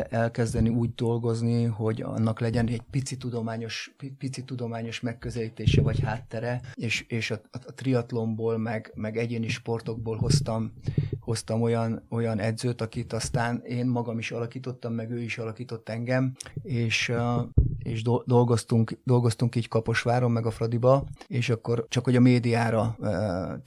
elkezdeni úgy dolgozni, hogy annak legyen egy pici tudományos, pici tudományos megközelítése vagy háttere, és, és a, a, a triatlonból, meg, meg egyéni sportokból hoztam, hoztam olyan, olyan edzőt, akit aztán én magam is alakítottam, meg ő is alakított engem, és és dolgoztunk, dolgoztunk így Kaposváron, meg a Fradiba, és akkor csak hogy a médiára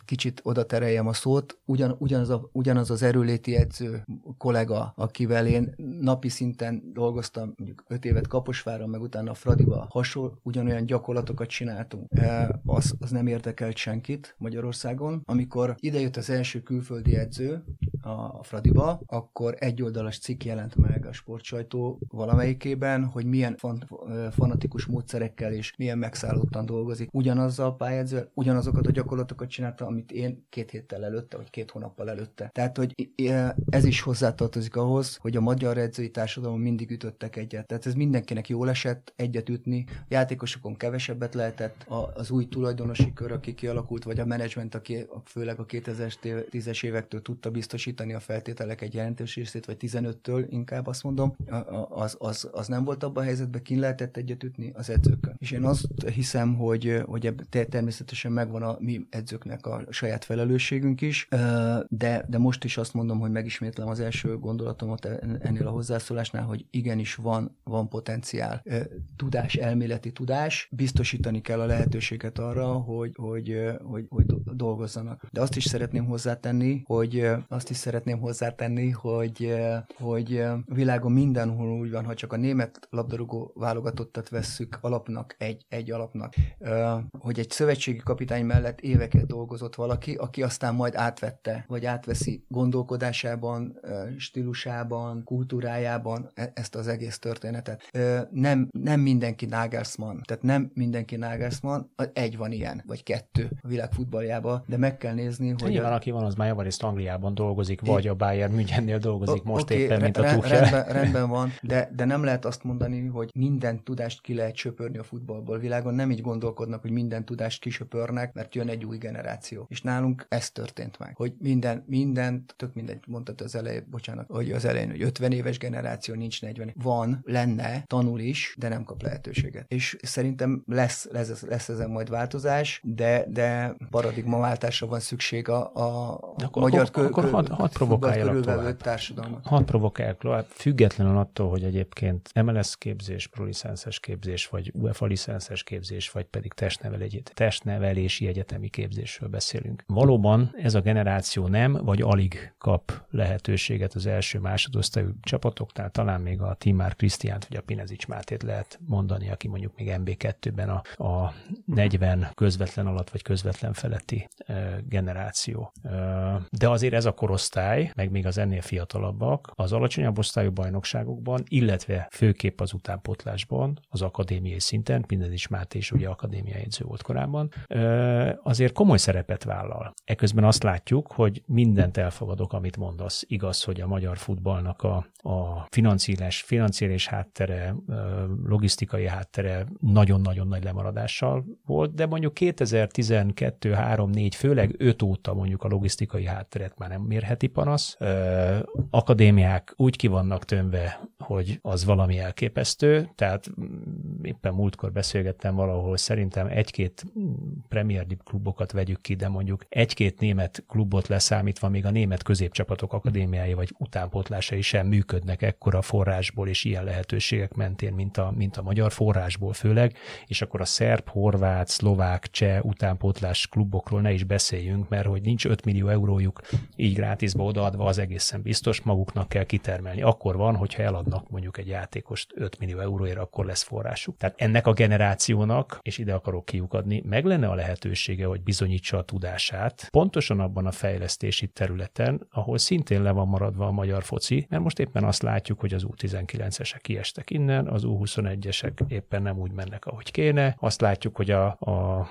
kicsit oda tereljem a szót, ugyan, ugyanaz, a, ugyanaz az erőléti edző kollega, akivel én napi szinten dolgoztam, mondjuk öt évet Kaposváron, meg utána a Fradiba, hasonló, ugyanolyan gyakorlatokat csináltunk. Az, az nem érdekelt senkit Magyarországon. Amikor idejött az első külföldi edző a Fradiba, akkor egy oldalas cikk jelent meg a sportsajtó valamelyikében, hogy milyen fant, fanatikus módszerekkel és milyen megszállottan dolgozik. Ugyanazzal a pályázó, ugyanazokat a gyakorlatokat csinálta, amit én két héttel előtte, vagy két hónappal előtte. Tehát, hogy ez is hozzátartozik ahhoz, hogy a magyar edzői társadalom mindig ütöttek egyet. Tehát ez mindenkinek jól esett egyet ütni. A játékosokon kevesebbet lehetett, az új tulajdonosi kör, aki kialakult, vagy a menedzsment, aki főleg a 2010-es évektől tudta biztosítani a feltételek egy jelentős részét, vagy 15-től inkább azt mondom, az, az, az nem volt abban a helyzetben, kin lehetett egyet az edzőkkel. És én azt hiszem, hogy, hogy természetesen megvan a mi edzőknek a saját felelősségünk is, de, de most is azt mondom, hogy megismétlem az első gondolatomat ennél a hozzászólásnál, hogy igenis van, van potenciál. Tudás, elméleti tudás, biztosítani kell a lehetőséget arra, hogy, hogy, hogy, hogy dolgozzanak. De azt is szeretném hozzátenni, hogy azt is szeretném hozzátenni, hogy, hogy világon mindenhol úgy van, ha csak a német labdarúgó válogatottat vesszük alapnak, egy, egy alapnak, hogy egy szövetségi kapitány mellett éveket dolgozott valaki, aki aztán majd átvette, vagy átveszi gondolkodásában, stílusában, kultúrájában e, ezt az egész történetet. Nem, nem mindenki Nagelsmann, tehát nem mindenki Nagelsmann, egy van ilyen, vagy kettő a világ futballjában, de meg kell nézni, hogy... Nyilván, a... aki van, az már javarészt Angliában dolgozik, vagy a Bayern Münchennél dolgozik most okay, éppen, mint a Tuchel. Rendben, rendben van, de, de nem lehet azt mondani, hogy minden tudást ki lehet söpörni a futballból. Világon nem így gondolkodnak, hogy minden tudást kisöpörnek, mert jön egy új generáció. És nálunk ez történt meg, hogy minden, mindent, tök mindent mondtad az elején, bocsánat, hogy az elején, hogy 50 éves generáció nincs 40. Van, lenne, tanul is, de nem kap lehetőséget. És szerintem lesz, lesz, lesz ezen majd változás, de, de paradigmaváltásra van szükség a, a de akkor, magyar akkor, akkor hadd had provokáljalak tovább. társadalmat. Hadd provokálják tovább, függetlenül attól, hogy egyébként MLS képzés, prolicenszes képzés, vagy UEFA licenszes képzés, vagy pedig testnevelési egyetemi képzésről beszélünk. Valóban ez a generáció nem, vagy alig kap lehetőséget az első másodosztályú csapatoknál, talán még a Timár Krisztiánt, vagy a Pinezics Mátét lehet mondani, aki mondjuk még MB2-ben a, a 40 közvetlen alatt, vagy közvetlen feletti generáció. De azért ez a korosztály, meg még az ennél fiatalabbak, az alacsonyabb osztályú bajnokságokban, illetve főképp az utánpotlásban, az akadémiai szinten, is Máté is ugye akadémiai edző volt korábban, azért komoly szerepet vállal. Eközben azt látjuk, hogy mindent elfogadok, amit mondasz. Igaz, hogy a magyar futballnak a, a financírás, financírás háttere, logisztikai háttere nagyon-nagyon nagy lemaradással volt, de mondjuk 2012, 3, 4, főleg 5 óta mondjuk a logisztikai hátteret már nem mérhet heti panasz. Ö, akadémiák úgy ki vannak tömve, hogy az valami elképesztő, tehát éppen múltkor beszélgettem valahol, szerintem egy-két Premier League klubokat vegyük ki, de mondjuk egy-két német klubot leszámítva, még a német középcsapatok akadémiái vagy utánpótlásai sem működnek ekkora forrásból és ilyen lehetőségek mentén, mint a, mint a magyar forrásból főleg, és akkor a szerb, horvát, szlovák, cseh utánpótlás klubokról ne is beszéljünk, mert hogy nincs 5 millió eurójuk így grátisba odaadva, az egészen biztos, maguknak kell kitermelni. Akkor van, hogyha eladnak mondjuk egy játékost 5 millió euróért, akkor lesz forrásuk. Tehát ennek a generációnak, és ide akarok kiukadni, meg lenne a lehetősége, hogy bizonyítsa a tudását, pontosan abban a fejlesztési területen, ahol szintén le van maradva a magyar foci, mert most éppen azt látjuk, hogy az U19-esek kiestek innen, az U21-esek éppen nem úgy mennek, ahogy kéne. Azt látjuk, hogy a, a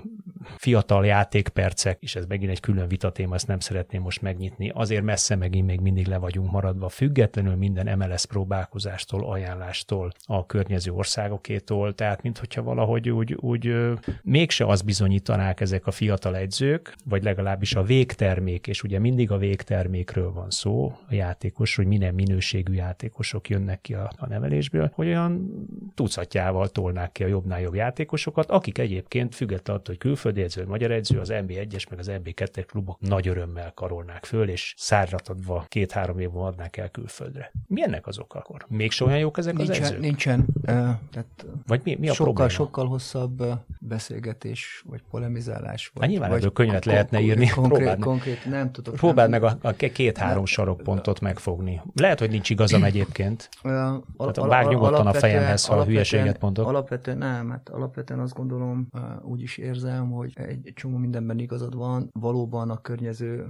fiatal játékpercek, és ez megint egy külön vitatéma, ezt nem szeretném most megnyitni, azért messze megint még mindig le vagyunk maradva, függetlenül minden MLS próbálkozástól, ajánlástól, a környező országokétól, tehát minthogyha valahogy úgy, úgy mégse az bizonyítanák ezek a fiatal edzők, vagy legalábbis a végtermék, és ugye mindig a végtermékről van szó, a játékos, hogy milyen minőségű játékosok jönnek ki a, a nevelésből, hogy olyan tucatjával tolnák ki a jobbnál jobb játékosokat, akik egyébként függetlenül attól, hogy külföldi edző, magyar edző, az NB1-es, meg az NB2-es klubok nagy örömmel karolnák föl, és szárratadva két-három év adnák el külföldre. Mi ennek az oka akkor? Még olyan jók ezek nincsen, az edzők? Nincsen. Uh, tehát vagy mi, mi a sokkal, probléma? Sokkal hosszabb beszélgetés, vagy polemizálás. Vagy, hát nyilván vagy ebből könyvet lehetne írni. Konkrét, próbáld, konkrét, nem tudok. Próbáld nem, meg a, a két-három sarokpontot megfogni. Lehet, hogy nincs igazam egyébként. Uh, al- hát vág nyugodtan a fejemhez, ha a hülyeséget mondok. Alapvetően nem, hát alapvetően azt gondolom, úgy is érzem, hogy egy csomó mindenben igazad van. Valóban a környező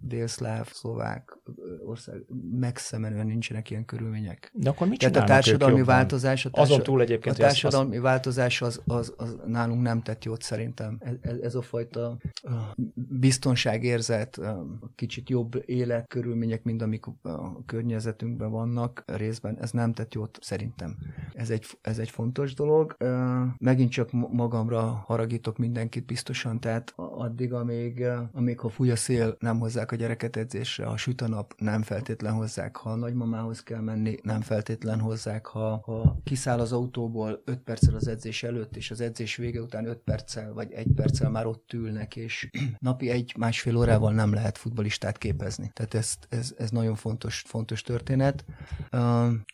délszláv, szlovák ország messze menően nincsenek ilyen körülmények. De akkor mit Tehát a társadalmi változás, a, társa, Azon túl egyébként, a társadalmi az, változás az, az, az nálunk nem tett jót szerintem. Ez, ez a fajta biztonságérzet, kicsit jobb életkörülmények, mint amik a környezetünkben vannak részben, ez nem tett jót szerintem. Ez egy, ez egy fontos dolog. Megint csak magamra haragítok mindenkit biztosan, tehát addig, amíg, amíg ha fúj a szél, nem hozzák a gyereket edzésre, ha süt a nap, nem feltétlen hozzák, ha a nagymamához kell menni, nem feltétlen hozzák, ha, ha kiszáll az autóból 5 perccel az edzés előtt, és az edzés vége után 5 perccel vagy egy perccel már ott ülnek, és napi egy-másfél órával nem lehet futbalistát képezni. Tehát ez, ez, ez nagyon fontos, fontos történet. Uh,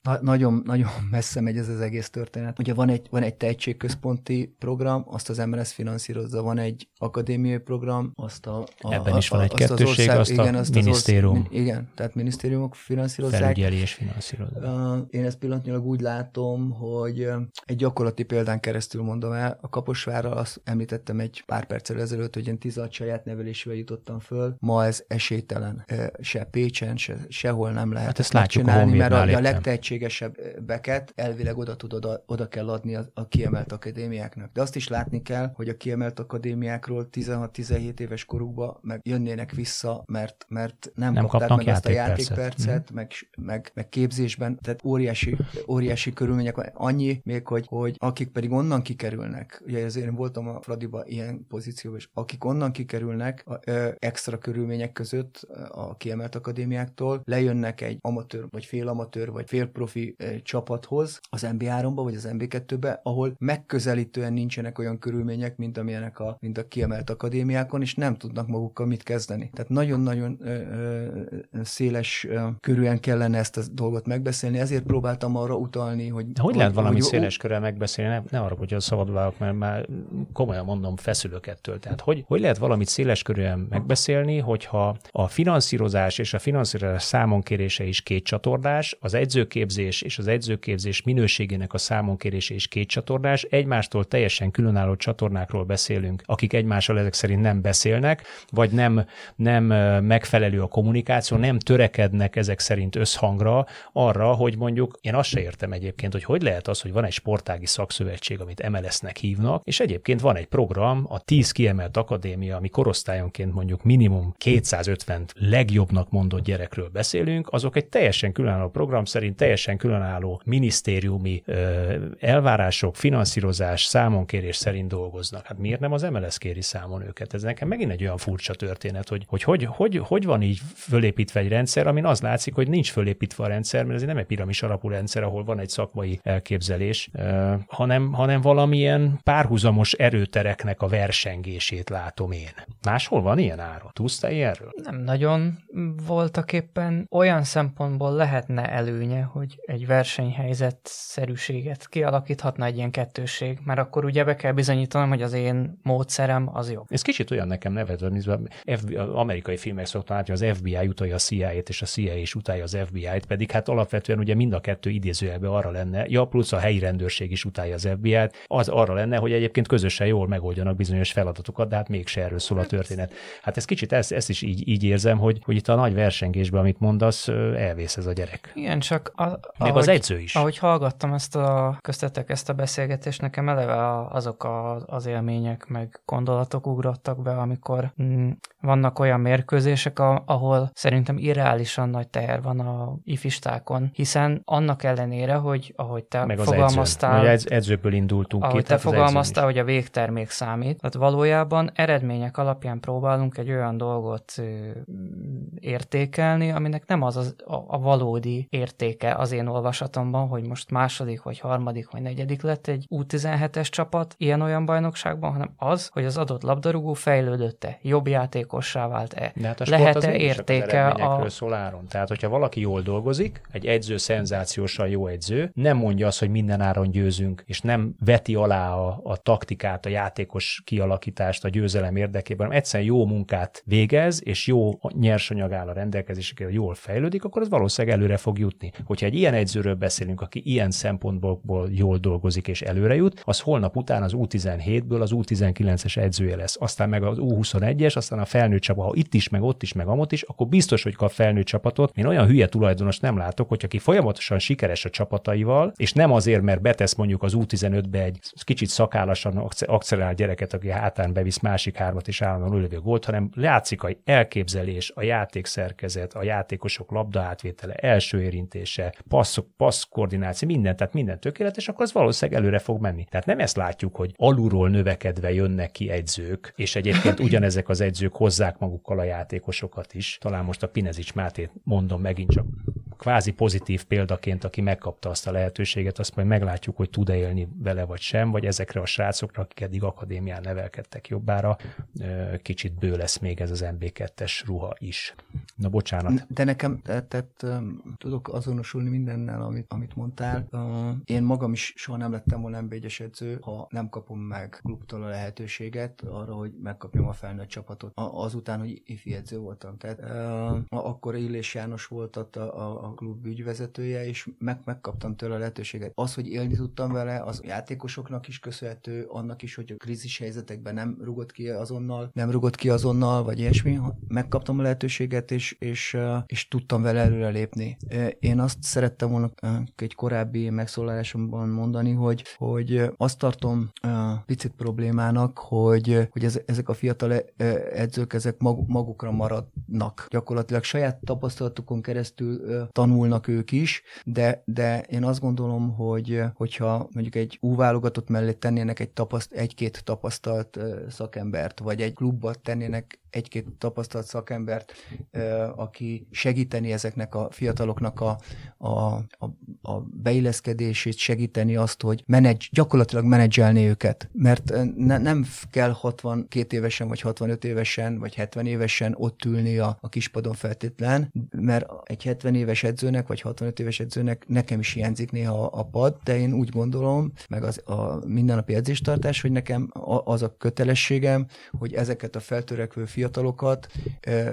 na, nagyon, nagyon messze megy ez az egész történet. Ugye van egy, van egy tehetségközponti program, azt az MLS finanszírozza, van egy akadémiai program, azt a, a Ebben is van egy kettőség, az ország, azt igen, a azt minisztérium. Az ország, igen, tehát minisztériumok finanszírozzák. Felügyeli és finanszírozza. Én ezt pillanatnyilag úgy látom, hogy egy gyakorlati példán keresztül mondom el, a Kaposvárral azt említettem egy pár perccel ezelőtt, hogy én 16 saját nevelésével jutottam föl. Ma ez esélytelen. Se Pécsen, se, sehol nem lehet hát ezt látjuk csinálni, mert a, a legtehetségesebbeket elvileg oda tud oda, kell adni a, a kiemelt akadémiáknak. De azt is látni kell, hogy a kiemelt akadémiákról 16-17 éves korukba meg jönnének vissza, mert, mert nem, nem kapták meg azt a játékpercet, mm. meg, meg, meg képzésben, tehát óriási, óriási körülmények, annyi még, hogy, hogy akik pedig onnan kikerülnek, ugye azért én voltam a Fradiba ilyen pozícióban, és akik onnan kikerülnek a, ö, extra körülmények között a kiemelt akadémiáktól, lejönnek egy amatőr, vagy fél amatőr, vagy fél profi ö, csapathoz, az MB3-ba, vagy az MB2-be, ahol megközelítően nincsenek olyan körülmények, mint amilyenek a, mint a kiemelt akadémiákon, és nem tudnak magukkal mit kezdeni. Tehát nagyon-nagyon széles körűen kellene ezt a dolgot megbeszélni, ezért próbáltam arra utalni, hogy... De hogy, hogy lehet valami hogy, széles körrel megbeszélni? Ne, ne arra, hogy a szabad válok, mert már komolyan mondom, feszülök ettől. Tehát hogy, hogy lehet valamit széles körűen megbeszélni, hogyha a finanszírozás és a finanszírozás számonkérése is két csatornás, az edzőképzés és az edzőképzés minőségének a számonkérése is két csatornás, egymástól teljesen különálló csatornákról beszélünk, akik egymással ezek szerint nem beszélnek, vagy nem, nem megfelelő a kommunikáció, nem törekednek ezek szerint összhangra arra, hogy mondjuk, én azt se értem egyébként, hogy hogy lehet az, hogy van egy sportági szakszövetség, amit MLS-nek hívnak, és egyébként van egy program, a 10 kiemelt akadémia, ami korosztályonként mondjuk minimum 250 legjobbnak mondott gyerekről beszélünk, azok egy teljesen különálló program szerint teljesen különálló minisztériumi ö, elvárások, finanszírozás, számonkérés szerint dolgoznak. Hát miért nem az MLS kéri számon őket? Ez nekem megint egy olyan furcsa történet, hogy hogy, hogy, hogy, hogy van így fölépítve egy rendszer, amin az látszik, hogy nincs fölépítve a rendszer, mert ez nem egy piramis alapú rendszer, ahol van egy szakmai elképzelés, hanem, hanem valamilyen párhuzamos erőtereknek a versengését látom én. Máshol van ilyen áron? Tudsz te ilyenről? Nem nagyon voltak éppen. Olyan szempontból lehetne előnye, hogy egy versenyhelyzet szerűséget kialakíthatna egy ilyen kettőség, mert akkor ugye be kell bizonyítanom, hogy az én módszerem az jobb. Ez kicsit olyan nekem nevet, mint az amerikai filmek szoktam látni, az FBI utalja a CIA-t, és a CIA is utálja az FBI-t, pedig hát alapvetően ugye mind a kettő idézőjelben arra lenne, ja, plusz a helyi rendőrség is utálja az FBI-t, az arra lenne, hogy egyébként közösen jól megoldjanak bizonyos feladatokat, de hát mégse erről szól a hát- történet. Hát ez kicsit ezt, ezt is így, így érzem, hogy, hogy itt a nagy versengésben, amit mondasz, elvész ez a gyerek. Igen, csak a, Még ahogy, az edző is. Ahogy hallgattam ezt a köztetek ezt a beszélgetést, nekem eleve azok a, az élmények meg gondolatok ugrottak be, amikor mm, vannak olyan mérkőzések, ahol szerintem irreálisan nagy teher van a ifistákon, hiszen annak ellenére, hogy ahogy te Meg fogalmaztál, az edző. edzőből indultunk ahogy ki. te fogalmaztál, hogy a végtermék számít, tehát valójában eredmények alapján próbálunk egy olyan dolgot értékelni, aminek nem az, az a, a valódi értéke az én olvasatomban, hogy most második, vagy harmadik, vagy negyedik lett egy U17-es csapat ilyen-olyan bajnokságban, hanem az, hogy az adott labdarúgó fejlődötte, jobb játékossá vált-e, hát lehet-e értéke a... Szól áron. Tehát, hogyha valaki jól dolgozik, egy edző szenzációsan jó edző, nem mondja azt, hogy minden áron győzünk, és nem veti alá a, a taktikát, a játékos kialakítást a győzelem érdekében, hanem egyszerűen jó munkát végez, és jó nyersanyag áll a rendelkezésére, jól fejlődik, akkor az valószínűleg előre fog jutni. Hogyha egy ilyen edzőről beszélünk, aki ilyen szempontból jól dolgozik és előre jut, az holnap után az U17-ből az U19-es edzője lesz, aztán meg az U21-es, aztán a felnőtt csapat, ha itt is, meg ott is, meg amott is, akkor biztos, hogy kap felnőtt csapatot. Én olyan hülye tulajdonos nem látok, hogy aki folyamatosan sikeres a csapataival, és nem azért, mert betesz mondjuk az U15-be egy kicsit szakállasan akcelerál gyereket, aki hátán bevisz másik hármat és állandóan ülövő gólt, hanem látszik a elképzelés, a játékszerkezet, a játékosok labda átvétele, első érintése, passzok, passz koordináció, minden, tehát minden tökéletes, akkor az valószínűleg előre fog menni. Tehát nem ezt látjuk, hogy alulról növekedve jönnek ki edzők, és egyébként ugyanezek az edzők hozzák magukkal a játékosokat is. Talán most a Pinezics Mátét mondom megint csak kvázi pozitív példaként, aki megkapta azt a lehetőséget, azt majd meglátjuk, hogy tud-e élni vele vagy sem, vagy ezekre a srácokra, akik eddig akadémián nevelkedtek jobbára, kicsit bő lesz még ez az MB2-es ruha is. Na bocsánat. De nekem, tehát, tudok azonosulni mindennel, amit, amit mondtál. Én magam is soha nem lettem volna mb edző, ha nem kapom meg klubtól a lehetőséget arra, hogy megkapjam a felnőtt csapatot. Azután, hogy ifi edző voltam. Tehát akkor Illés János volt a, a, a klub ügyvezetője, és meg, megkaptam tőle a lehetőséget. Az, hogy élni tudtam vele, az játékosoknak is köszönhető, annak is, hogy a krízis helyzetekben nem rugott ki azonnal, nem rugott ki azonnal, vagy ilyesmi. Megkaptam a lehetőséget, és, és, és tudtam vele előre lépni. Én azt szerettem volna egy korábbi megszólalásomban mondani, hogy, hogy azt tartom picit problémának, hogy, hogy ez, ezek a fiatal edzők, ezek magukra maradnak. Gyakorlatilag saját tapasztalatukon keresztül tanulnak ők is, de, de én azt gondolom, hogy hogyha mondjuk egy U-válogatott mellé tennének egy tapaszt, egy-két tapasztalt szakembert, vagy egy klubba tennének egy-két tapasztalt szakembert, aki segíteni ezeknek a fiataloknak a, a, a, a beilleszkedését, segíteni azt, hogy menedzs, gyakorlatilag menedzselni őket. Mert ne, nem kell 62 évesen, vagy 65 évesen, vagy 70 évesen ott ülni a, a kispadon feltétlen, mert egy 70 éves edzőnek, vagy 65 éves edzőnek nekem is hiányzik néha a, pad, de én úgy gondolom, meg az, a mindennapi edzéstartás, hogy nekem az a kötelességem, hogy ezeket a feltörekvő fiatalokat fiatalokat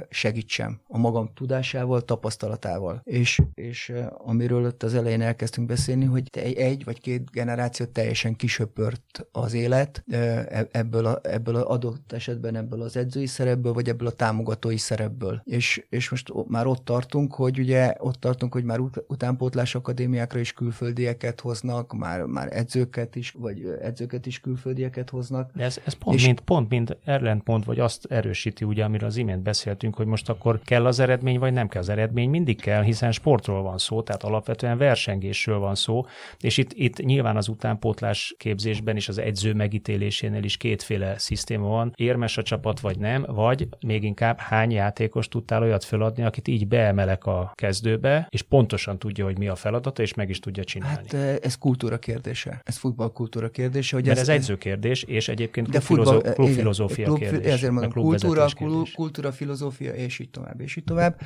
segítsem a magam tudásával, tapasztalatával. És, és amiről ott az elején elkezdtünk beszélni, hogy egy, egy vagy két generációt teljesen kisöpört az élet e, ebből, a, ebből a adott esetben ebből az edzői szerepből, vagy ebből a támogatói szerepből. És, és most már ott tartunk, hogy ugye ott tartunk, hogy már ut- utánpótlás akadémiákra is külföldieket hoznak, már, már edzőket is, vagy edzőket is külföldieket hoznak. De ez, ez pont, és, mint, pont mint ellentmond, vagy azt erősíti, ugye, amiről az imént beszéltünk, hogy most akkor kell az eredmény, vagy nem kell az eredmény, mindig kell, hiszen sportról van szó, tehát alapvetően versengésről van szó, és itt, itt nyilván az utánpótlás képzésben és az edző megítélésénél is kétféle szisztéma van, érmes a csapat vagy nem, vagy még inkább hány játékos tudtál olyat feladni, akit így beemelek a kezdőbe, és pontosan tudja, hogy mi a feladata, és meg is tudja csinálni. Hát eh, ez kultúra kérdése, ez futballkultúra kérdése. Hogy ez, ez edző kérdés, és egyébként klubfilozófia klub, kérdés. Ezért mondom, kultúra, kérdés. kultúra, filozófia, és így tovább, és így tovább.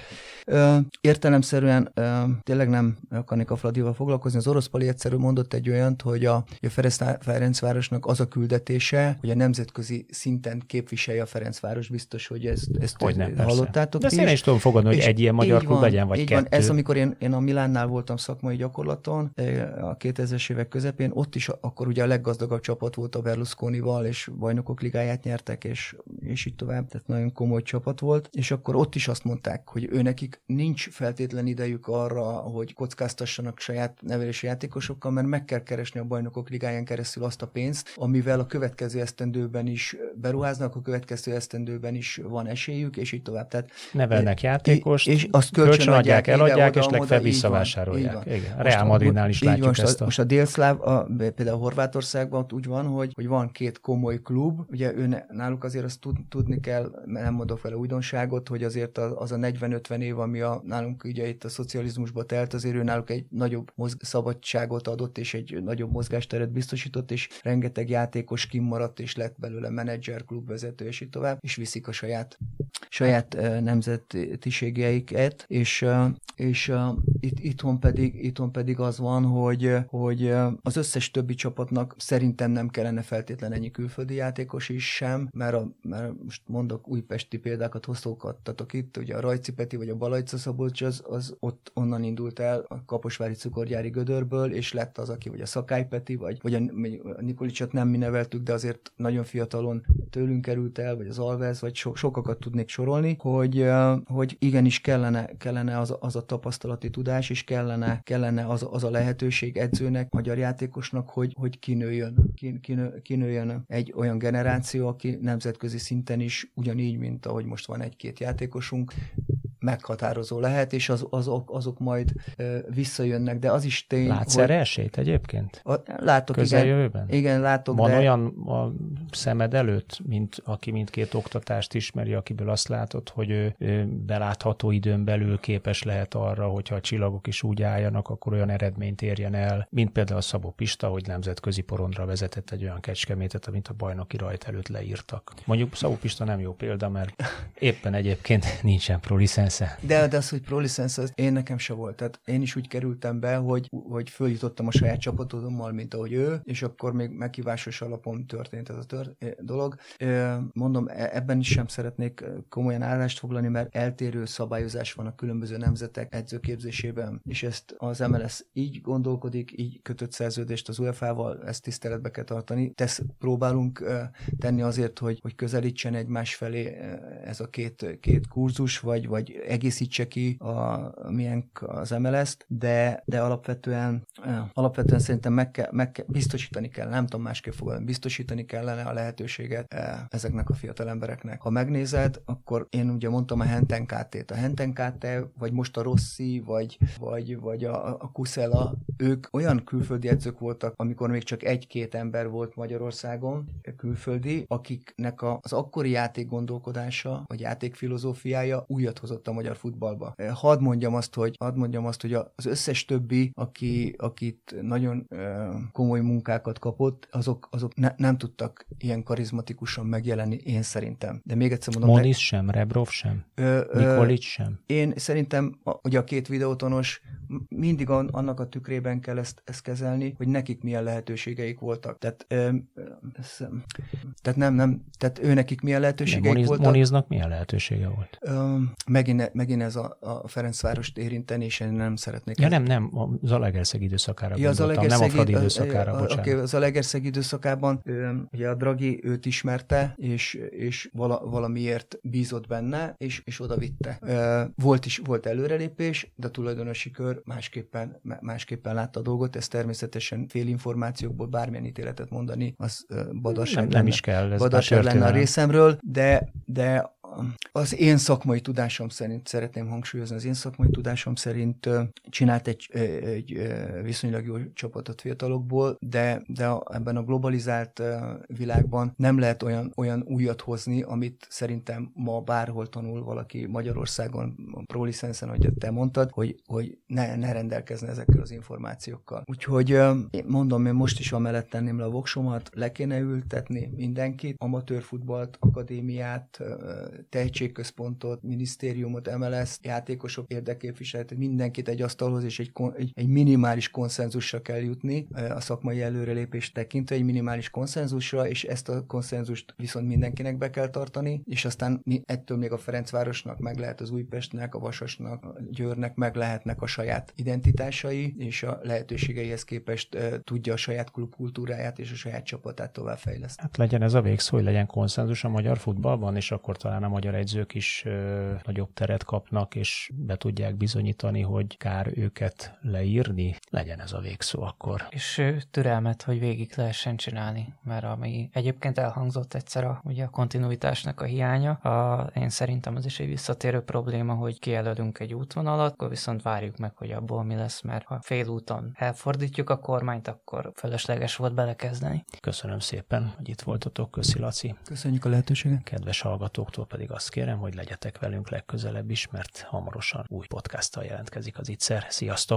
Értelemszerűen tényleg nem akarnék a Fladival foglalkozni. Az orosz pali egyszerű mondott egy olyant, hogy a, a Ferencvárosnak az a küldetése, hogy a nemzetközi szinten képviselje a Ferencváros. Biztos, hogy ezt, ezt hogy nem, hallottátok. De ezt én is tudom fogadni, hogy egy ilyen magyar klub legyen, vagy így kettő. Van. Ez, amikor én, én a Milánnál voltam szakmai gyakorlaton, a 2000-es évek közepén, ott is akkor ugye a leggazdagabb csapat volt a Berlusconival, és bajnokok ligáját nyertek, és, és így tovább, tehát nagyon komoly csapat volt, és akkor ott is azt mondták, hogy ő nekik nincs feltétlen idejük arra, hogy kockáztassanak saját nevelési játékosokkal, mert meg kell keresni a bajnokok ligáján keresztül azt a pénzt, amivel a következő esztendőben is beruháznak, a következő esztendőben is van esélyük, és így tovább. Tehát, Nevelnek játékost, és azt kölcsön adják, eladják, és legfeljebb visszavásárolják. Igen. A Real Madridnál is látjuk most ezt. A, most a délszláv, a, például Horvátországban ott úgy van, hogy, hogy van két komoly klub, ugye ő náluk azért azt tud, tudni kell, nem mondok vele újdonságot, hogy azért az a 40-50 év, ami a, nálunk ugye itt a szocializmusba telt, azért ő náluk egy nagyobb mozg- szabadságot adott, és egy nagyobb mozgásteret biztosított, és rengeteg játékos kimaradt, és lett belőle menedzser, klubvezető, és így tovább, és viszik a saját, saját nemzetiségeiket, és, és itt, itthon, pedig, itthon pedig az van, hogy, hogy az összes többi csapatnak szerintem nem kellene feltétlen ennyi külföldi játékos is sem, mert, a, mert most mondok újpesti példákat, hoztókattatok itt, ugye a Rajci Peti vagy a Balajca Szabolcs, az, az ott onnan indult el a Kaposvári cukorgyári gödörből, és lett az, aki vagy a Szakály Peti, vagy, vagy a, a Nikolicsot nem mi neveltük, de azért nagyon fiatalon tőlünk került el, vagy az Alvez, vagy so, sokakat tudnék sorolni, hogy, hogy igenis kellene, kellene az, az a tapasztalati tudás, és kellene, kellene az, az a lehetőség edzőnek, magyar játékosnak, hogy, hogy kinőjön, kinő, kinőjön egy olyan generáció, aki nemzetközi szinten is ugyanígy, mint ahogy most van egy-két játékosunk, meghatározó lehet, és az, azok, azok majd ö, visszajönnek, de az is tény, Látsz hogy... erre esélyt egyébként? A, látok, Közeljövőben? igen. Igen, látok, Van de... olyan a szemed előtt, mint aki mindkét oktatást ismeri, akiből azt látod, hogy ő, ő belátható időn belül képes lehet arra, hogyha a csillagok is úgy álljanak, akkor olyan eredményt érjen el, mint például a Szabó Pista, hogy nemzetközi porondra vezetett egy olyan kecskemétet, amit a bajnoki rajt előtt leírtak. Mondjuk Szabó Pista nem jó példa, mert éppen egyébként nincsen pro licensze. De, de az, hogy pro licensze, az én nekem se volt. Tehát én is úgy kerültem be, hogy, hogy följutottam a saját csapatommal, mint ahogy ő, és akkor még meghívásos alapon történt ez a tör- eh, dolog. Mondom, e, ebben is sem szeretnék eh, komolyan állást foglalni, mert eltérő szabályozás van a különböző nemzetek edzőképzésében, és ezt az MLS így gondolkodik, így kötött szerződést az UEFA-val, ezt tiszteletbe kell tartani. Tesz, próbálunk eh, tenni azért, hogy, hogy közelítsen egymás felé ez a két, két kurzus, vagy, vagy egészítse ki a, milyen az MLS-t, de, de alapvetően, alapvetően szerintem meg kell, meg kell, biztosítani kell, nem tudom másképp fogadni, biztosítani kellene a lehetőséget ezeknek a fiatal embereknek. Ha megnézed, akkor én ugye mondtam a Henten KT-t. A Henten KT, vagy most a Rossi, vagy, vagy, vagy a, a Kusela, ők olyan külföldi edzők voltak, amikor még csak egy-két ember volt Magyarországon, külföldi, akiknek az akkori játék gondolkodása, vagy játékfilozófiája újat hozott a magyar futballba. Hadd mondjam azt, hogy, hadd mondjam azt, hogy az összes többi, aki, akit nagyon komoly munkákat kapott, azok, azok ne, nem tudtak ilyen karizmatikusan megjelenni, én szerintem. De még egyszer mondom... Moniz sem, Rebrov sem, Nikolic sem. Én szerintem, ugye a két videótonos mindig annak a tükrében kell ezt, ezt kezelni, hogy nekik milyen lehetőségeik voltak. Tehát, ö, ez, tehát nem, nem, tehát ő nekik milyen lehetőségeik Moniz, voltak. Moniznak milyen lehetősége volt? Ö, megint, megint ez a, a Ferencvárost érinteni, és én nem szeretnék. Ja, nem, nem, az Alegerszeg időszakára ja, az Alegerszeg, nem a Fradi időszakára, a, bocsánat. Okay, az Alegerszeg időszakában ö, ugye a Dragi őt ismerte, és, és vala, valamiért bízott benne, és, és oda vitte. Ö, volt is volt előrelépés, de a tulajdonosi kör másképpen, másképpen látta a dolgot, ez természetesen fél információkból bármilyen ítéletet mondani, az badasság nem, nem is kell. Ez lenne a részemről, de, de az én szakmai tudásom szerint, szeretném hangsúlyozni, az én szakmai tudásom szerint csinált egy, egy viszonylag jó csapatot fiatalokból, de, de ebben a globalizált világban nem lehet olyan, olyan újat hozni, amit szerintem ma bárhol tanul valaki Magyarországon, a ProLicensen, ahogy te mondtad, hogy, hogy ne, ne rendelkezne ezekkel az információkkal. Úgyhogy mondom, én most is amellett tenném le a voksomat, le kéne ültetni mindenkit, amatőrfutballt, akadémiát, tehetségközpontot, minisztériumot, MLS, játékosok érdeképviseletet, mindenkit egy asztalhoz és egy, egy, egy minimális konszenzusra kell jutni a szakmai előrelépést tekintve, egy minimális konszenzusra, és ezt a konszenzust viszont mindenkinek be kell tartani, és aztán ettől még a Ferencvárosnak meg lehet az Újpestnek, a Vasasnak, a Győrnek meg lehetnek a saját identitásai, és a lehetőségeihez képest uh, tudja a saját klub kultúráját és a saját csapatát továbbfejleszteni. Hát legyen ez a végszó, hogy legyen konszenzus a magyar futballban, és akkor talán a magyar edzők is ö, nagyobb teret kapnak, és be tudják bizonyítani, hogy kár őket leírni, legyen ez a végszó akkor. És türelmet, hogy végig lehessen csinálni, mert ami egyébként elhangzott egyszer a, ugye a kontinuitásnak a hiánya, a, én szerintem az is egy visszatérő probléma, hogy kijelölünk egy útvonalat, akkor viszont várjuk meg, hogy abból mi lesz, mert ha félúton elfordítjuk a kormányt, akkor fölösleges volt belekezdeni. Köszönöm szépen, hogy itt voltatok. Köszi, Laci. Köszönjük a lehetőséget. Kedves hallgatóktól pedig pedig azt kérem, hogy legyetek velünk legközelebb is, mert hamarosan új podcasttal jelentkezik az Ittszer. Sziasztok!